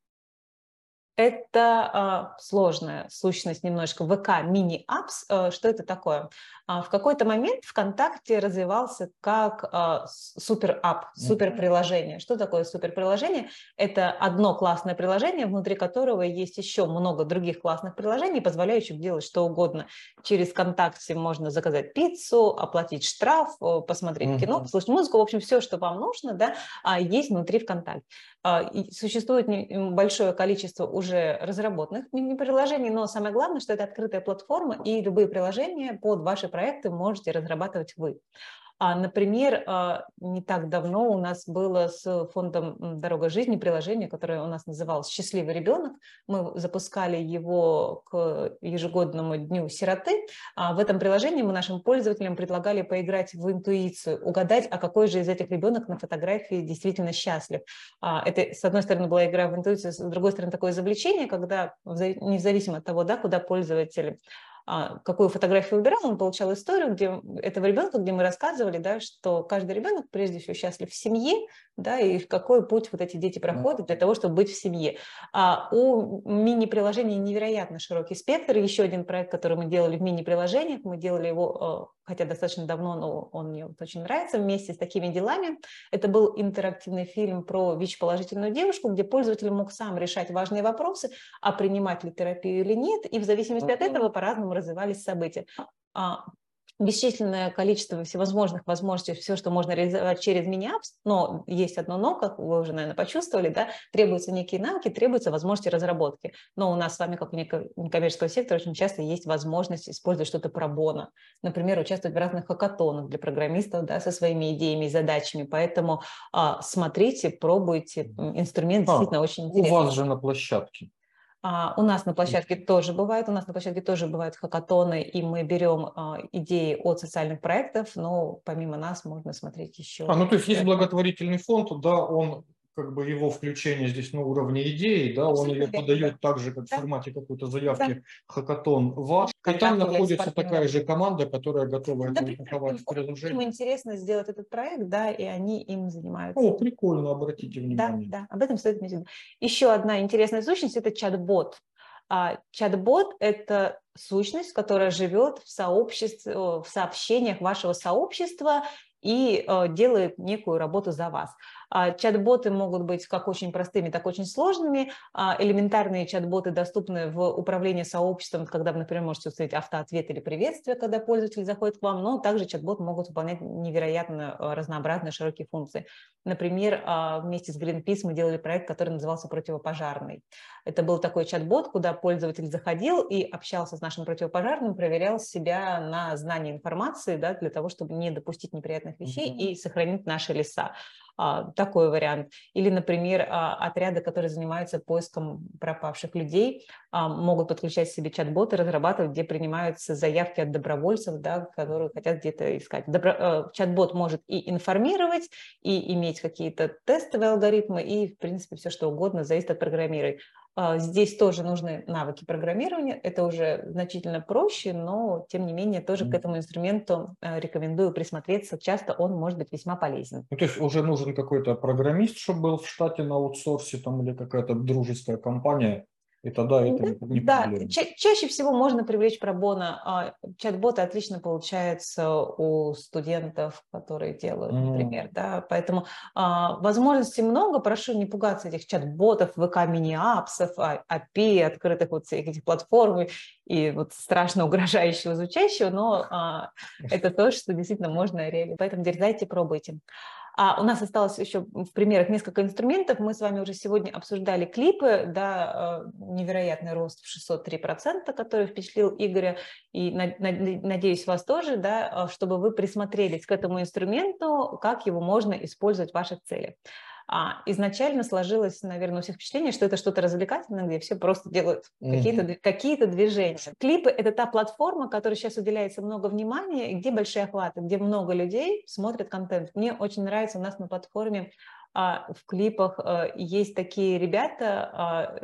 [SPEAKER 2] это а, сложная сущность немножко ВК мини-апс. А, что это такое? А, в какой-то момент ВКонтакте развивался как а, супер-ап, супер-приложение. Что такое супер-приложение? Это одно классное приложение, внутри которого есть еще много других классных приложений, позволяющих делать что угодно. Через ВКонтакте можно заказать пиццу, оплатить штраф, посмотреть кино, послушать музыку. В общем, все, что вам нужно, да, есть внутри ВКонтакте. Существует большое количество уже разработанных мини-приложений, но самое главное, что это открытая платформа, и любые приложения под ваши проекты можете разрабатывать вы. А, например, а, не так давно у нас было с фондом «Дорога жизни» приложение, которое у нас называлось «Счастливый ребенок». Мы запускали его к ежегодному дню сироты. А, в этом приложении мы нашим пользователям предлагали поиграть в интуицию, угадать, а какой же из этих ребенок на фотографии действительно счастлив. Это, с одной стороны, была игра в интуицию, с другой стороны, такое завлечение, когда, независимо от того, да, куда пользователь какую фотографию выбирал, он получал историю где, этого ребенка, где мы рассказывали, да, что каждый ребенок прежде всего счастлив в семье, да, и какой путь вот эти дети проходят для того, чтобы быть в семье. А у мини-приложений невероятно широкий спектр. Еще один проект, который мы делали в мини-приложениях, мы делали его, э, хотя достаточно давно, но он мне вот очень нравится, вместе с такими делами. Это был интерактивный фильм про ВИЧ-положительную девушку, где пользователь мог сам решать важные вопросы, а принимать ли терапию или нет, и в зависимости от этого по-разному развивались события. А, бесчисленное количество всевозможных возможностей, все, что можно реализовать через мини-апс, но есть одно но, как вы уже, наверное, почувствовали, да, требуются некие навыки, требуются возможности разработки. Но у нас с вами, как у некоммерческого сектора, очень часто есть возможность использовать что-то пробона. Например, участвовать в разных хакатонах для программистов да, со своими идеями и задачами. Поэтому а, смотрите, пробуйте. Инструмент а, действительно очень интересный.
[SPEAKER 1] У вас же на площадке.
[SPEAKER 2] А, у нас на площадке тоже бывает, у нас на площадке тоже бывают хакатоны, и мы берем а, идеи от социальных проектов, но помимо нас можно смотреть еще.
[SPEAKER 1] А, ну то есть есть благотворительный фонд, да, он как бы его включение здесь на уровне идеи, да, он ее подает так же, как в формате какой-то заявки да. хакатон ваш, и там находится такая же команда, которая готова да, это упаковать
[SPEAKER 2] приложение. Им интересно сделать этот проект, да, и они им занимаются.
[SPEAKER 1] О, прикольно, обратите внимание.
[SPEAKER 2] Да, да, об этом стоит иметь Еще одна интересная сущность – это чат-бот. А чат-бот – это сущность, которая живет в сообществе, в сообщениях вашего сообщества и э, делает некую работу за вас. А, чат-боты могут быть как очень простыми, так и очень сложными. А, элементарные чат-боты доступны в управлении сообществом, когда вы, например, можете установить автоответ или приветствие, когда пользователь заходит к вам, но также чат-боты могут выполнять невероятно а, разнообразные широкие функции. Например, вместе с Greenpeace мы делали проект, который назывался «Противопожарный». Это был такой чат-бот, куда пользователь заходил и общался с нашим противопожарным, проверял себя на знание информации да, для того, чтобы не допустить неприятных вещей mm-hmm. и сохранить наши леса. А, такой вариант. Или, например, а, отряды, которые занимаются поиском пропавших людей, а, могут подключать себе чат-боты, разрабатывать, где принимаются заявки от добровольцев, да, которые хотят где-то искать. Добро... Чат-бот может и информировать, и иметь какие-то тестовые алгоритмы, и, в принципе, все что угодно зависит от программирования. А, здесь тоже нужны навыки программирования. Это уже значительно проще, но тем не менее тоже к этому инструменту э, рекомендую присмотреться. Часто он может быть весьма полезен.
[SPEAKER 1] Ну, то есть уже нужен какой-то программист, чтобы был в штате на аутсорсе там, или какая-то дружеская компания, и тогда это не
[SPEAKER 2] Да, ча- чаще всего можно привлечь пробона. А, чат-боты отлично получаются у студентов, которые делают, например, mm. да, поэтому а, возможностей много. Прошу не пугаться этих чат-ботов, ВК мини-апсов, API, а, открытых вот всех этих платформ и вот страшно угрожающего звучащего, но а, это то, что действительно можно реализовать. Поэтому дерзайте, пробуйте. А у нас осталось еще в примерах несколько инструментов. Мы с вами уже сегодня обсуждали клипы, да, э, невероятный рост в 603%, который впечатлил Игоря, и надеюсь, вас тоже, да, э, чтобы вы присмотрелись к этому инструменту, как его можно использовать в ваших целях. А, изначально сложилось, наверное, у всех впечатление, что это что-то развлекательное, где все просто делают mm-hmm. какие-то, какие движения. Клипы – это та платформа, которой сейчас уделяется много внимания, где большие охваты, где много людей смотрят контент. Мне очень нравится у нас на платформе в клипах а, есть такие ребята, а,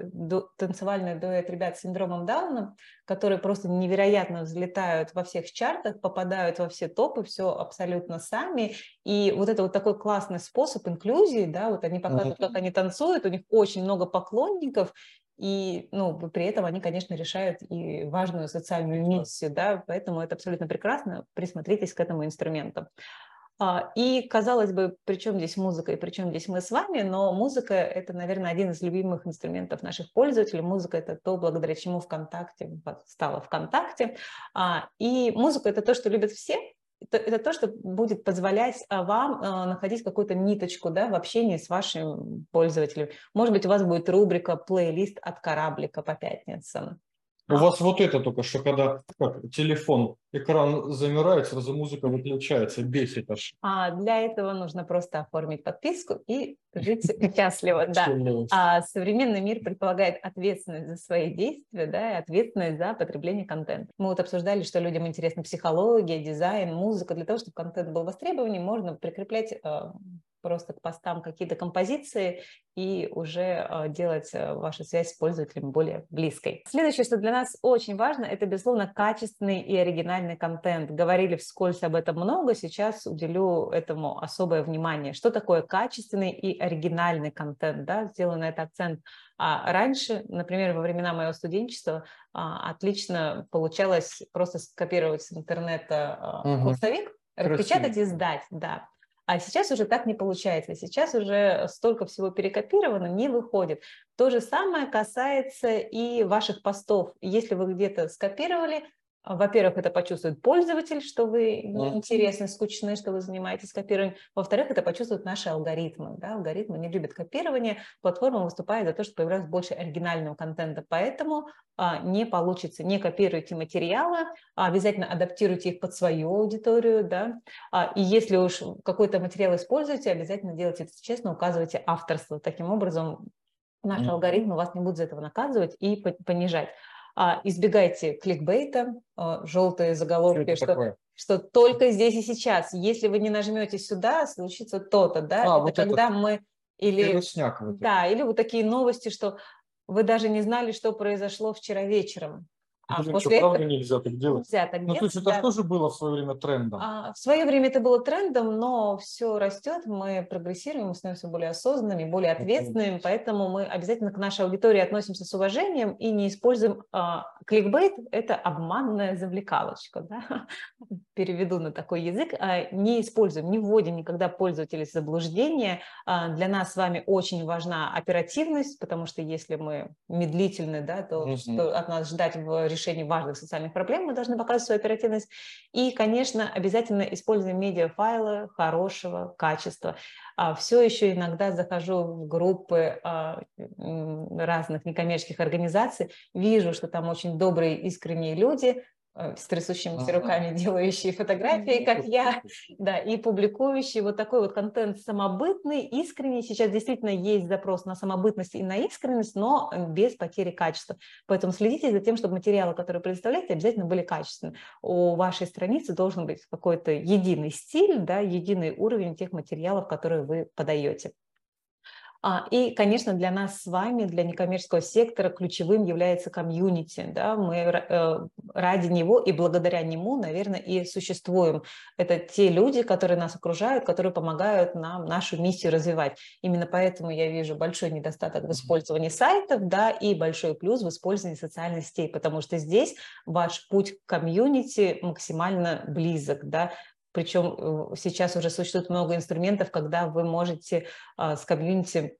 [SPEAKER 2] танцевальный дуэт ребят с синдромом Дауна, которые просто невероятно взлетают во всех чартах, попадают во все топы, все абсолютно сами. И вот это вот такой классный способ инклюзии, да, вот они показывают, как они танцуют, у них очень много поклонников, и ну, при этом они, конечно, решают и важную социальную миссию, да, поэтому это абсолютно прекрасно. Присмотритесь к этому инструменту. А, и, казалось бы, при чем здесь музыка и при чем здесь мы с вами, но музыка – это, наверное, один из любимых инструментов наших пользователей. Музыка – это то, благодаря чему ВКонтакте стало ВКонтакте. А, и музыка – это то, что любят все, это то, что будет позволять а, вам находить какую-то ниточку да, в общении с вашим пользователем. Может быть, у вас будет рубрика «Плейлист от кораблика по пятницам».
[SPEAKER 1] У вас вот это только что, когда как, телефон, экран замирает, сразу музыка выключается, бесит аж.
[SPEAKER 2] А для этого нужно просто оформить подписку и жить счастливо, да. А современный мир предполагает ответственность за свои действия, да, и ответственность за потребление контента. Мы вот обсуждали, что людям интересна психология, дизайн, музыка. Для того, чтобы контент был востребован, можно прикреплять э, просто к постам какие-то композиции и уже а, делать а, вашу связь с пользователем более близкой. Следующее, что для нас очень важно, это, безусловно, качественный и оригинальный контент. Говорили вскользь об этом много, сейчас уделю этому особое внимание. Что такое качественный и оригинальный контент? Да? Сделаю на это акцент. А раньше, например, во времена моего студенчества, отлично получалось просто скопировать с интернета угу. курсовик, распечатать и сдать, да. А сейчас уже так не получается. Сейчас уже столько всего перекопировано, не выходит. То же самое касается и ваших постов. Если вы где-то скопировали, во-первых, это почувствует пользователь, что вы неинтересны, скучны, что вы занимаетесь копированием. Во-вторых, это почувствуют наши алгоритмы. Да? Алгоритмы не любят копирование. Платформа выступает за то, что появляется больше оригинального контента. Поэтому а, не получится, не копируйте материалы, а обязательно адаптируйте их под свою аудиторию. Да? А, и если уж какой-то материал используете, обязательно делайте это честно, указывайте авторство. Таким образом, наши алгоритмы вас не будут за этого наказывать и понижать а, избегайте кликбейта, а, желтые заголовки, что, что, что только здесь и сейчас. Если вы не нажмете сюда, случится то-то, да? А, это вот когда это мы или вот да, или вот такие новости, что вы даже не знали, что произошло вчера вечером.
[SPEAKER 1] А Блин, после что, этого... нельзя так делать? Нельзя так ну, делать, то есть это да. тоже было в свое время трендом?
[SPEAKER 2] А, в свое время это было трендом, но все растет, мы прогрессируем, мы становимся более осознанными, более ответственными, okay. поэтому мы обязательно к нашей аудитории относимся с уважением и не используем а, кликбейт – это обманная завлекалочка, да? переведу на такой язык, а, не используем, не вводим никогда пользователей в заблуждение. А, для нас с вами очень важна оперативность, потому что если мы медлительны, да, то mm-hmm. что от нас ждать в решении важных социальных проблем, мы должны показывать свою оперативность. И, конечно, обязательно используем медиафайлы хорошего качества. А, Все еще иногда захожу в группы разных некоммерческих организаций, вижу, что там очень добрые, искренние люди, с трясущимися руками делающие фотографии, как я, да, и публикующие вот такой вот контент самобытный, искренний. Сейчас действительно есть запрос на самобытность и на искренность, но э, без потери качества. Поэтому следите за тем, чтобы материалы, которые предоставляете, обязательно были качественны. У вашей страницы должен быть какой-то единый стиль, да, единый уровень тех материалов, которые вы подаете. А, и, конечно, для нас с вами, для некоммерческого сектора ключевым является комьюнити. Да? Мы э, ради него и благодаря нему, наверное, и существуем. Это те люди, которые нас окружают, которые помогают нам нашу миссию развивать. Именно поэтому я вижу большой недостаток в использовании сайтов да, и большой плюс в использовании социальных сетей, потому что здесь ваш путь к комьюнити максимально близок. Да? Причем э, сейчас уже существует много инструментов, когда вы можете а, с комьюнити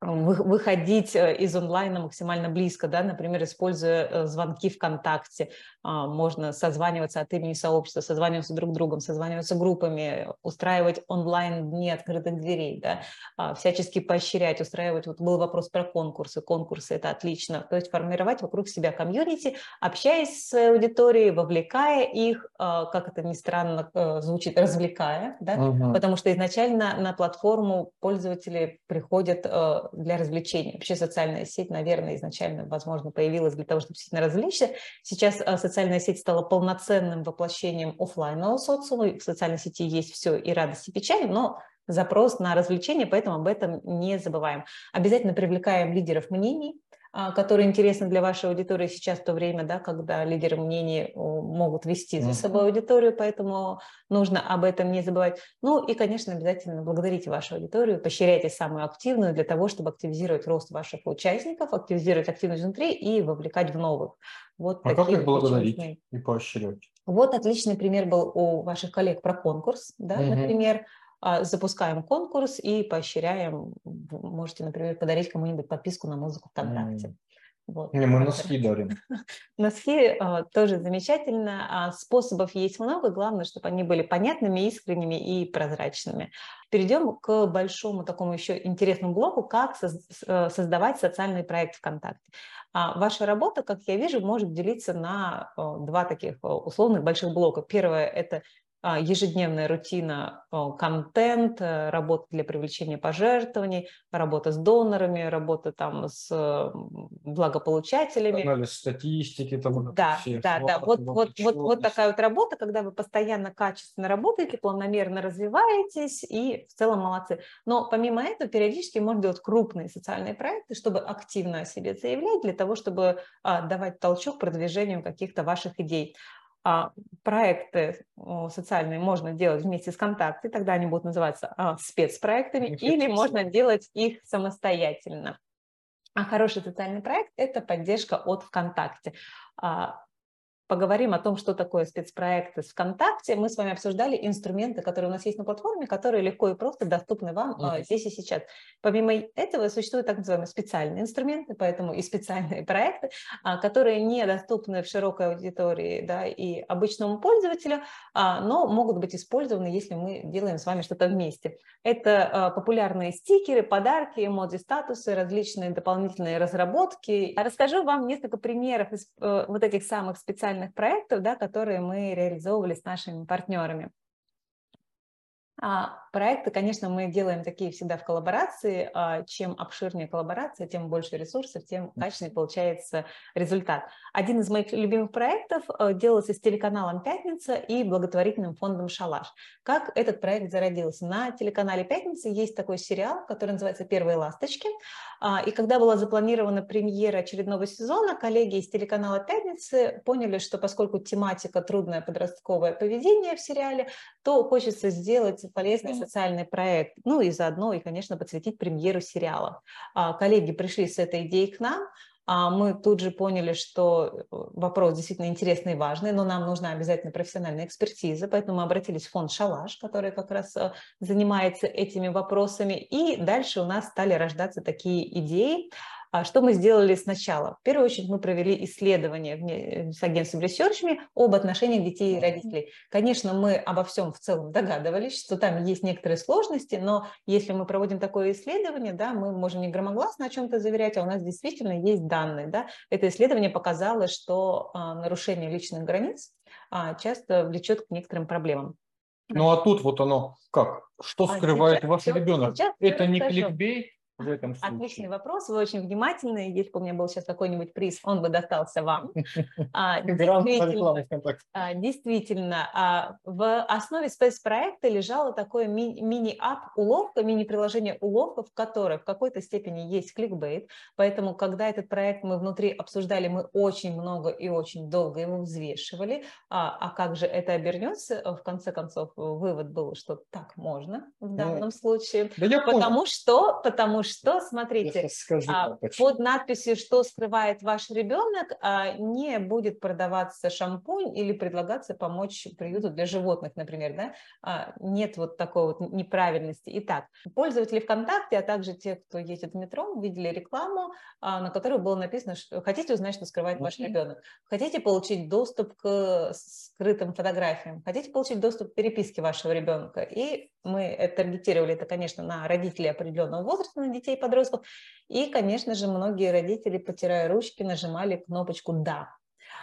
[SPEAKER 2] выходить э, из онлайна максимально близко, да, например, используя э, звонки ВКонтакте, а, можно созваниваться от имени сообщества, созваниваться друг с другом, созваниваться группами, устраивать онлайн дни открытых дверей, да, а, всячески поощрять, устраивать, вот был вопрос про конкурсы, конкурсы это отлично, то есть формировать вокруг себя комьюнити, общаясь с аудиторией, вовлекая их, а, как это ни странно э, звучит, развлекая, да, угу. потому что изначально на платформу пользователи приходят для развлечения. Вообще социальная сеть, наверное, изначально, возможно, появилась для того, чтобы действительно развлечься. Сейчас а, социальная сеть стала полноценным воплощением офлайнового социума. В социальной сети есть все и радость, и печаль, но запрос на развлечение, поэтому об этом не забываем. Обязательно привлекаем лидеров мнений, которые интересны для вашей аудитории сейчас в то время, да, когда лидеры мнений могут вести за собой аудиторию, поэтому нужно об этом не забывать. Ну и, конечно, обязательно благодарите вашу аудиторию, поощряйте самую активную для того, чтобы активизировать рост ваших участников, активизировать активность внутри и вовлекать в новых.
[SPEAKER 1] Вот а как их благодарить участные. и поощрять?
[SPEAKER 2] Вот отличный пример был у ваших коллег про конкурс, да, угу. например. А, запускаем конкурс и поощряем. Можете, например, подарить кому-нибудь подписку на музыку ВКонтакте. Mm.
[SPEAKER 1] Вот. Не, мы носки дарим.
[SPEAKER 2] Носки а, тоже замечательно. А, способов есть много. Главное, чтобы они были понятными, искренними и прозрачными. Перейдем к большому такому еще интересному блоку, как э, создавать социальный проект ВКонтакте. А, ваша работа, как я вижу, может делиться на два таких условных больших блока. Первое – это ежедневная рутина, контент, э, работа для привлечения пожертвований, работа с донорами, работа там с благополучателями.
[SPEAKER 1] Анализ статистики. Там,
[SPEAKER 2] да, все да, да. Вот, вот, вот, вот такая вот работа, когда вы постоянно качественно работаете, планомерно развиваетесь и в целом молодцы. Но помимо этого периодически можно делать крупные социальные проекты, чтобы активно о себе заявлять, для того, чтобы а, давать толчок продвижению каких-то ваших идей. А, проекты социальные можно делать вместе с ВКонтакте, тогда они будут называться а, спецпроектами, или можно делать их самостоятельно. А хороший социальный проект – это поддержка от ВКонтакте. Поговорим о том, что такое спецпроекты с ВКонтакте. Мы с вами обсуждали инструменты, которые у нас есть на платформе, которые легко и просто доступны вам mm-hmm. здесь и сейчас. Помимо этого существуют так называемые специальные инструменты, поэтому и специальные проекты, а, которые недоступны в широкой аудитории да, и обычному пользователю, а, но могут быть использованы, если мы делаем с вами что-то вместе. Это популярные стикеры, подарки, эмодзи статусы, различные дополнительные разработки. Расскажу вам несколько примеров из э, вот этих самых специальных социальных проектов, да, которые мы реализовывали с нашими партнерами. А проекты, конечно, мы делаем такие всегда в коллаборации. А чем обширнее коллаборация, тем больше ресурсов, тем качественнее получается результат. Один из моих любимых проектов э, делался с телеканалом «Пятница» и благотворительным фондом «Шалаш». Как этот проект зародился? На телеканале «Пятница» есть такой сериал, который называется «Первые ласточки». А, и когда была запланирована премьера очередного сезона, коллеги из телеканала «Пятницы» поняли, что поскольку тематика «Трудное подростковое поведение» в сериале, то хочется сделать полезный социальный проект, ну и заодно, и, конечно, подсветить премьеру сериала. А, коллеги пришли с этой идеей к нам, а мы тут же поняли, что э, вопрос действительно интересный и важный, но нам нужна обязательно профессиональная экспертиза, поэтому мы обратились в фонд «Шалаш», который как раз э, занимается этими вопросами, и дальше у нас стали рождаться такие идеи, что мы сделали сначала? В первую очередь мы провели исследование с агентством Research об отношениях детей и родителей. Конечно, мы обо всем в целом догадывались, что там есть некоторые сложности, но если мы проводим такое исследование, да, мы можем не громогласно о чем-то заверять, а у нас действительно есть данные. Да? Это исследование показало, что а, нарушение личных границ а, часто влечет к некоторым проблемам.
[SPEAKER 1] Ну а тут вот оно как? Что а скрывает сейчас, ваш ребенок? Сейчас Это не кликбейт? В этом случае?
[SPEAKER 2] Отличный вопрос, вы очень внимательны. Если бы у меня был сейчас какой-нибудь приз, он бы достался вам. А, а, действительно, а, в основе спецпроекта лежала такое мини-ап уловка, мини-приложение уловка, в которой в какой-то степени есть кликбейт. Поэтому, когда этот проект мы внутри обсуждали, мы очень много и очень долго его взвешивали. А как же это обернется? В конце концов, вывод был, что так можно в ну, данном случае. Потому что, потому что, смотрите, скажу, а, под надписью «Что скрывает ваш ребенок» а, не будет продаваться шампунь или предлагаться помочь приюту для животных, например, да? А, нет вот такой вот неправильности. Итак, пользователи ВКонтакте, а также те, кто ездит в метро, видели рекламу, на которой было написано, что хотите узнать, что скрывает ваш ребенок, хотите получить доступ к скрытым фотографиям, хотите получить доступ к переписке вашего ребенка. И мы таргетировали это, конечно, на родителей определенного возраста, на детей и подростков. И, конечно же, многие родители, потирая ручки, нажимали кнопочку «Да».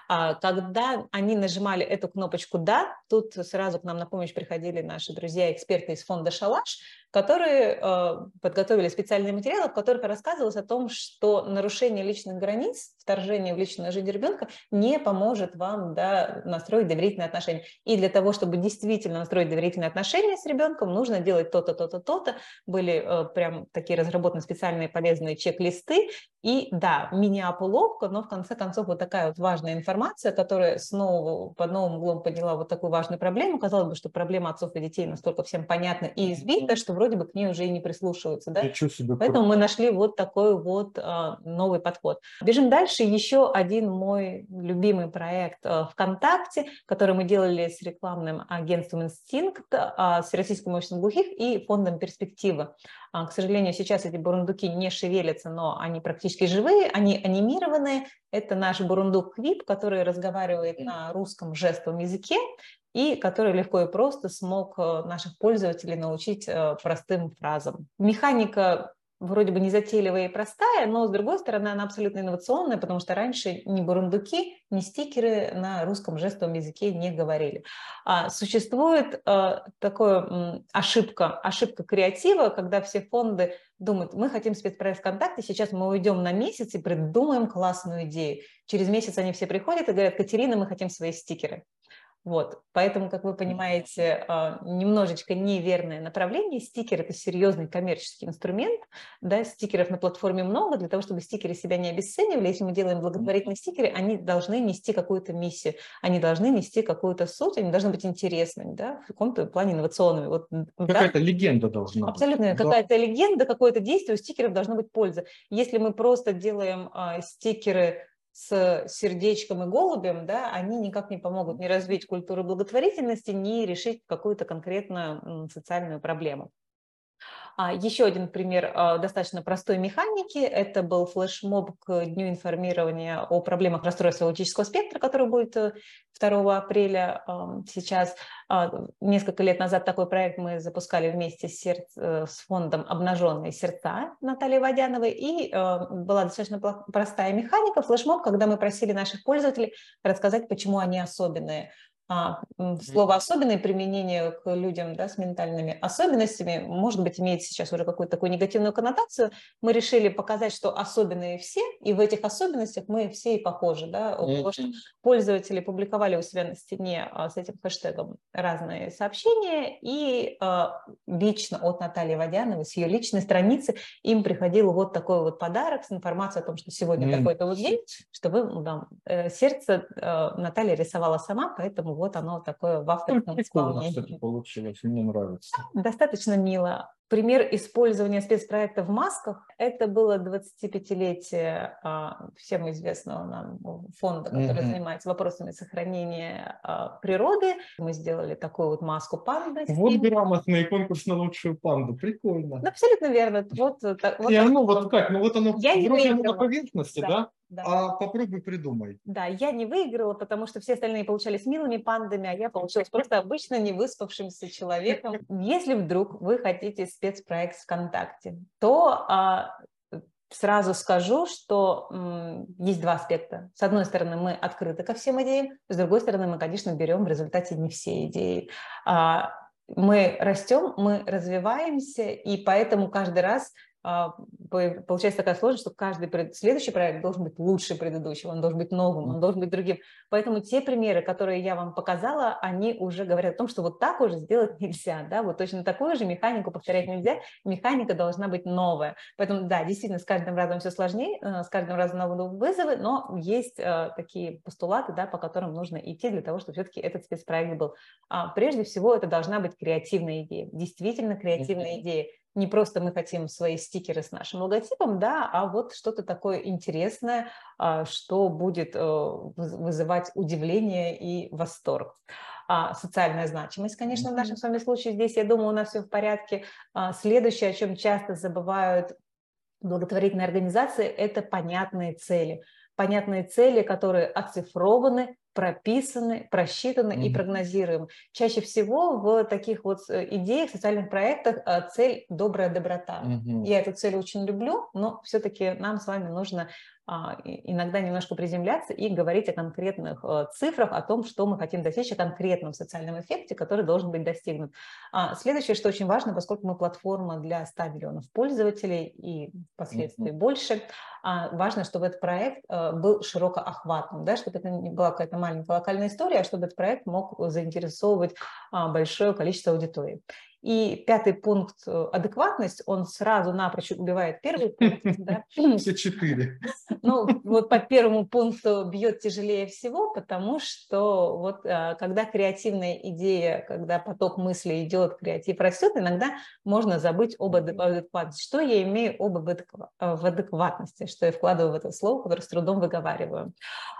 [SPEAKER 2] А когда они нажимали эту кнопочку «Да», тут сразу к нам на помощь приходили наши друзья-эксперты из фонда «Шалаш», которые э, подготовили специальные материалы, в которых рассказывалось о том, что нарушение личных границ, вторжение в личную жизнь ребенка не поможет вам да, настроить доверительные отношения. И для того, чтобы действительно настроить доверительные отношения с ребенком, нужно делать то-то, то-то, то-то. Были э, прям такие разработаны специальные полезные чек-листы. И да, мини-опуловка, но в конце концов вот такая вот важная информация, которая снова под новым углом подняла вот такую важную проблему. Казалось бы, что проблема отцов и детей настолько всем понятна и избита, что вроде бы к ней уже и не прислушиваются. Да? Себе Поэтому мы нашли вот такой вот а, новый подход. Бежим дальше. Еще один мой любимый проект а, ВКонтакте, который мы делали с рекламным агентством «Инстинкт», а, с Российским обществом глухих и фондом «Перспектива». А, к сожалению, сейчас эти бурундуки не шевелятся, но они практически живые, они анимированные. Это наш бурундук Квип, который разговаривает на русском жестовом языке и который легко и просто смог э, наших пользователей научить э, простым фразам. Механика вроде бы незатейливая и простая, но, с другой стороны, она абсолютно инновационная, потому что раньше ни бурундуки, ни стикеры на русском жестовом языке не говорили. А существует а, такая ошибка, ошибка креатива, когда все фонды думают, мы хотим спецпроект ВКонтакте, сейчас мы уйдем на месяц и придумаем классную идею. Через месяц они все приходят и говорят, Катерина, мы хотим свои стикеры. Вот, поэтому, как вы понимаете, а, немножечко неверное направление. Стикер – это серьезный коммерческий инструмент. Да, стикеров на платформе много. Для того, чтобы стикеры себя не обесценивали, если мы делаем благотворительные стикеры, они должны нести какую-то миссию, они должны нести какую-то суть, они должны быть интересными, да, в каком-то плане инновационными. Вот,
[SPEAKER 1] какая-то да? легенда должна
[SPEAKER 2] Абсолютно, быть. Абсолютно, какая-то легенда, какое-то действие, у стикеров должна быть польза. Если мы просто делаем а, стикеры с сердечком и голубем, да, они никак не помогут ни развить культуру благотворительности, ни решить какую-то конкретную социальную проблему. А еще один пример а, достаточно простой механики. Это был флешмоб к Дню информирования о проблемах расстройства аутического спектра, который будет 2 э, апреля сейчас. А, несколько лет назад такой проект мы запускали вместе с, э, фондом «Обнаженные сердца» Натальи Водяновой. И была достаточно простая механика, флешмоб, когда мы просили наших пользователей рассказать, почему они особенные. А, слово «особенное» применение к людям да, с ментальными особенностями, может быть, имеет сейчас уже какую-то такую негативную коннотацию. Мы решили показать, что особенные все, и в этих особенностях мы все и похожи. Да? Потому что пользователи публиковали у себя на стене а, с этим хэштегом разные сообщения, и а, лично от Натальи Водяновой, с ее личной страницы, им приходил вот такой вот подарок с информацией о том, что сегодня mm. такой-то вот день, что вы, да, э, сердце э, Наталья рисовала сама, поэтому вот оно такое в авторском исполнении.
[SPEAKER 1] Кстати, получилось, мне нравится.
[SPEAKER 2] Достаточно мило. Пример использования спецпроекта в масках – это было 25-летие а, всем известного нам фонда, который mm-hmm. занимается вопросами сохранения а, природы. Мы сделали такую вот маску панды.
[SPEAKER 1] Вот и... грамотный конкурс на лучшую панду. Прикольно.
[SPEAKER 2] Абсолютно верно. Вот, так,
[SPEAKER 1] вот, Я, ну вот как, ну вот оно Я вроде на поверхности, да? да? Да. А попробуй придумай.
[SPEAKER 2] Да, я не выиграла, потому что все остальные получались милыми пандами, а я получилась просто обычно невыспавшимся человеком. Если вдруг вы хотите спецпроект ВКонтакте, то а, сразу скажу, что м, есть два аспекта. С одной стороны, мы открыты ко всем идеям, с другой стороны, мы, конечно, берем в результате не все идеи. А, мы растем, мы развиваемся, и поэтому каждый раз получается такая сложность, что каждый следующий проект должен быть лучше предыдущего, он должен быть новым, он должен быть другим. Поэтому те примеры, которые я вам показала, они уже говорят о том, что вот так уже сделать нельзя, да, вот точно такую же механику повторять нельзя, механика должна быть новая. Поэтому, да, действительно, с каждым разом все сложнее, э, с каждым разом новые вызовы, но есть э, такие постулаты, да, по которым нужно идти для того, чтобы все-таки этот спецпроект был. А, прежде всего, это должна быть креативная идея, действительно креативная идея, не просто мы хотим свои стикеры с нашим логотипом, да, а вот что-то такое интересное, а, что будет э, вызывать удивление и восторг. А, социальная значимость, конечно, в нашем с вами случае здесь, я думаю, у нас все в порядке. А, следующее, о чем часто забывают благотворительные организации, это понятные цели. Понятные цели, которые оцифрованы, прописаны, просчитаны mm-hmm. и прогнозируем. Чаще всего в таких вот э, идеях, социальных проектах э, цель добрая доброта. Mm-hmm. Я эту цель очень люблю, но все-таки нам с вами нужно а, иногда немножко приземляться и говорить о конкретных э, цифрах, о том, что мы хотим достичь, о конкретном социальном эффекте, который должен быть достигнут. А, следующее, что очень важно, поскольку мы платформа для 100 миллионов пользователей и впоследствии mm-hmm. больше, а, важно, чтобы этот проект был широко охватным, да, чтобы это не была какая-то маленькая локальная история, а чтобы этот проект мог заинтересовывать большое количество аудитории. И пятый пункт э, – адекватность, он сразу напрочь убивает первый пункт.
[SPEAKER 1] Да? Все четыре.
[SPEAKER 2] Ну, вот по первому пункту бьет тяжелее всего, потому что вот э, когда креативная идея, когда поток мысли идет, креатив растет, иногда можно забыть об адекватности. Что я имею об э, в адекватности, что я вкладываю в это слово, которое с трудом выговариваю.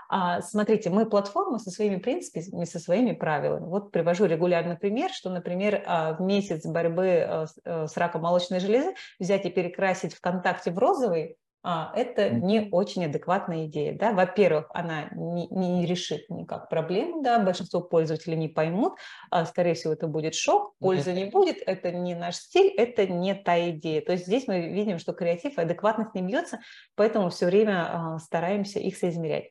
[SPEAKER 2] А, смотрите, мы платформа со своими принципами, со своими правилами. Вот привожу регулярный пример, что, например, а, в месяц борьбы а, с раком молочной железы взять и перекрасить ВКонтакте в розовый, а, это не очень адекватная идея. Да? Во-первых, она не, не решит никак проблему, да? большинство пользователей не поймут, а, скорее всего, это будет шок, пользы не будет, это не наш стиль, это не та идея. То есть здесь мы видим, что креатив и адекватность не бьется, поэтому все время а, стараемся их соизмерять.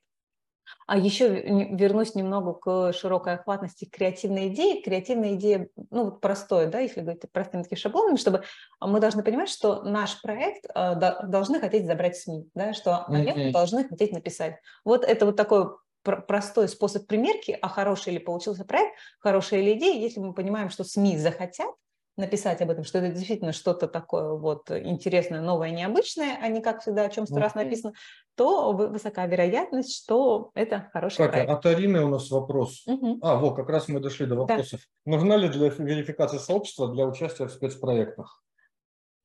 [SPEAKER 2] А еще вернусь немного к широкой охватности креативной идеи. Креативная идея, ну, вот простое, да, если говорить простыми такими шаблонами, чтобы мы должны понимать, что наш проект э, должны хотеть забрать СМИ, да, что они mm-hmm. должны хотеть написать. Вот это вот такой простой способ примерки, а хороший ли получился проект, хорошая ли идея, если мы понимаем, что СМИ захотят, написать об этом, что это действительно что-то такое вот интересное, новое, необычное, а не как всегда о чем сто раз написано, то высока вероятность, что это хороший
[SPEAKER 1] так,
[SPEAKER 2] проект.
[SPEAKER 1] От Арины у нас вопрос. Угу. А, вот, как раз мы дошли до вопросов. Да. Нужна ли для верификации сообщества для участия в спецпроектах?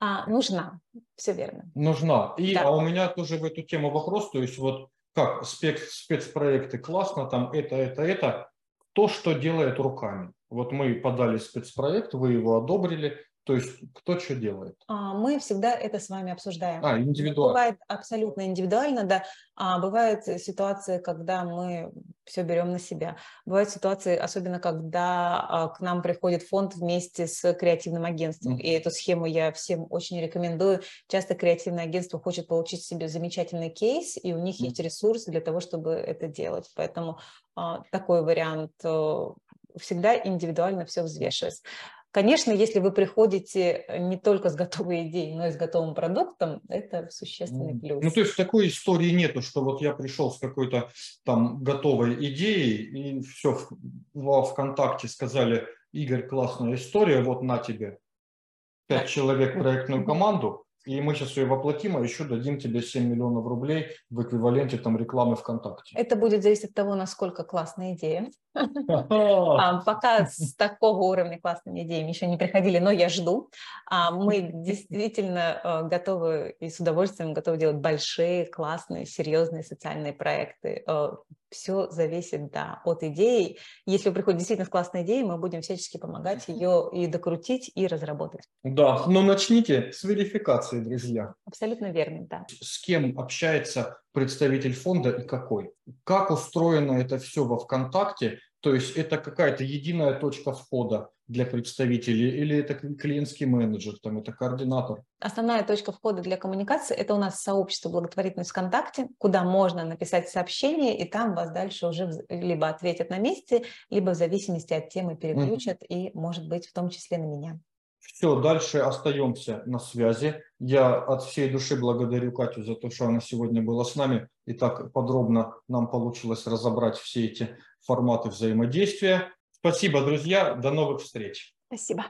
[SPEAKER 2] А, нужна, все верно.
[SPEAKER 1] Нужна. И, да. А у меня тоже в эту тему вопрос, то есть вот как спец, спецпроекты классно, там это, это, это, то, что делает руками. Вот мы подали спецпроект, вы его одобрили, то есть кто что делает?
[SPEAKER 2] А, мы всегда это с вами обсуждаем.
[SPEAKER 1] А, индивидуально.
[SPEAKER 2] Бывает абсолютно индивидуально, да. А бывают ситуации, когда мы все берем на себя. Бывают ситуации, особенно когда а, к нам приходит фонд вместе с креативным агентством. Mm-hmm. И эту схему я всем очень рекомендую. Часто креативное агентство хочет получить себе замечательный кейс, и у них mm-hmm. есть ресурсы для того, чтобы это делать. Поэтому а, такой вариант э, всегда индивидуально все взвешивать. Конечно, если вы приходите э, не только с готовой идеей, но и с готовым продуктом, это существенный плюс.
[SPEAKER 1] Ну, то есть такой истории нету, что вот я пришел с какой-то там готовой идеей, и все, во ВКонтакте сказали, Игорь, классная история, вот на тебе пять человек проектную команду, и мы сейчас ее воплотим, а еще дадим тебе 7 миллионов рублей в эквиваленте там рекламы ВКонтакте.
[SPEAKER 2] Это будет зависеть от того, насколько классная идея. А, пока с такого уровня классными идеями еще не приходили, но я жду. А, мы действительно э, готовы и с удовольствием готовы делать большие, классные, серьезные социальные проекты. Э, Все зависит, да, от идеи. Если приходит действительно с классной идеей, мы будем всячески помогать ее и докрутить, и разработать.
[SPEAKER 1] Да, но начните с верификации, друзья.
[SPEAKER 2] Абсолютно верно, да.
[SPEAKER 1] С кем общается представитель фонда и какой. Как устроено это все во ВКонтакте, то есть это какая-то единая точка входа для представителей или это клиентский менеджер, там это координатор?
[SPEAKER 2] Основная точка входа для коммуникации – это у нас сообщество благотворительность ВКонтакте, куда можно написать сообщение, и там вас дальше уже либо ответят на месте, либо в зависимости от темы переключат, mm-hmm. и, может быть, в том числе на меня.
[SPEAKER 1] Все, дальше остаемся на связи. Я от всей души благодарю Катю за то, что она сегодня была с нами и так подробно нам получилось разобрать все эти форматы взаимодействия. Спасибо, друзья. До новых встреч.
[SPEAKER 2] Спасибо.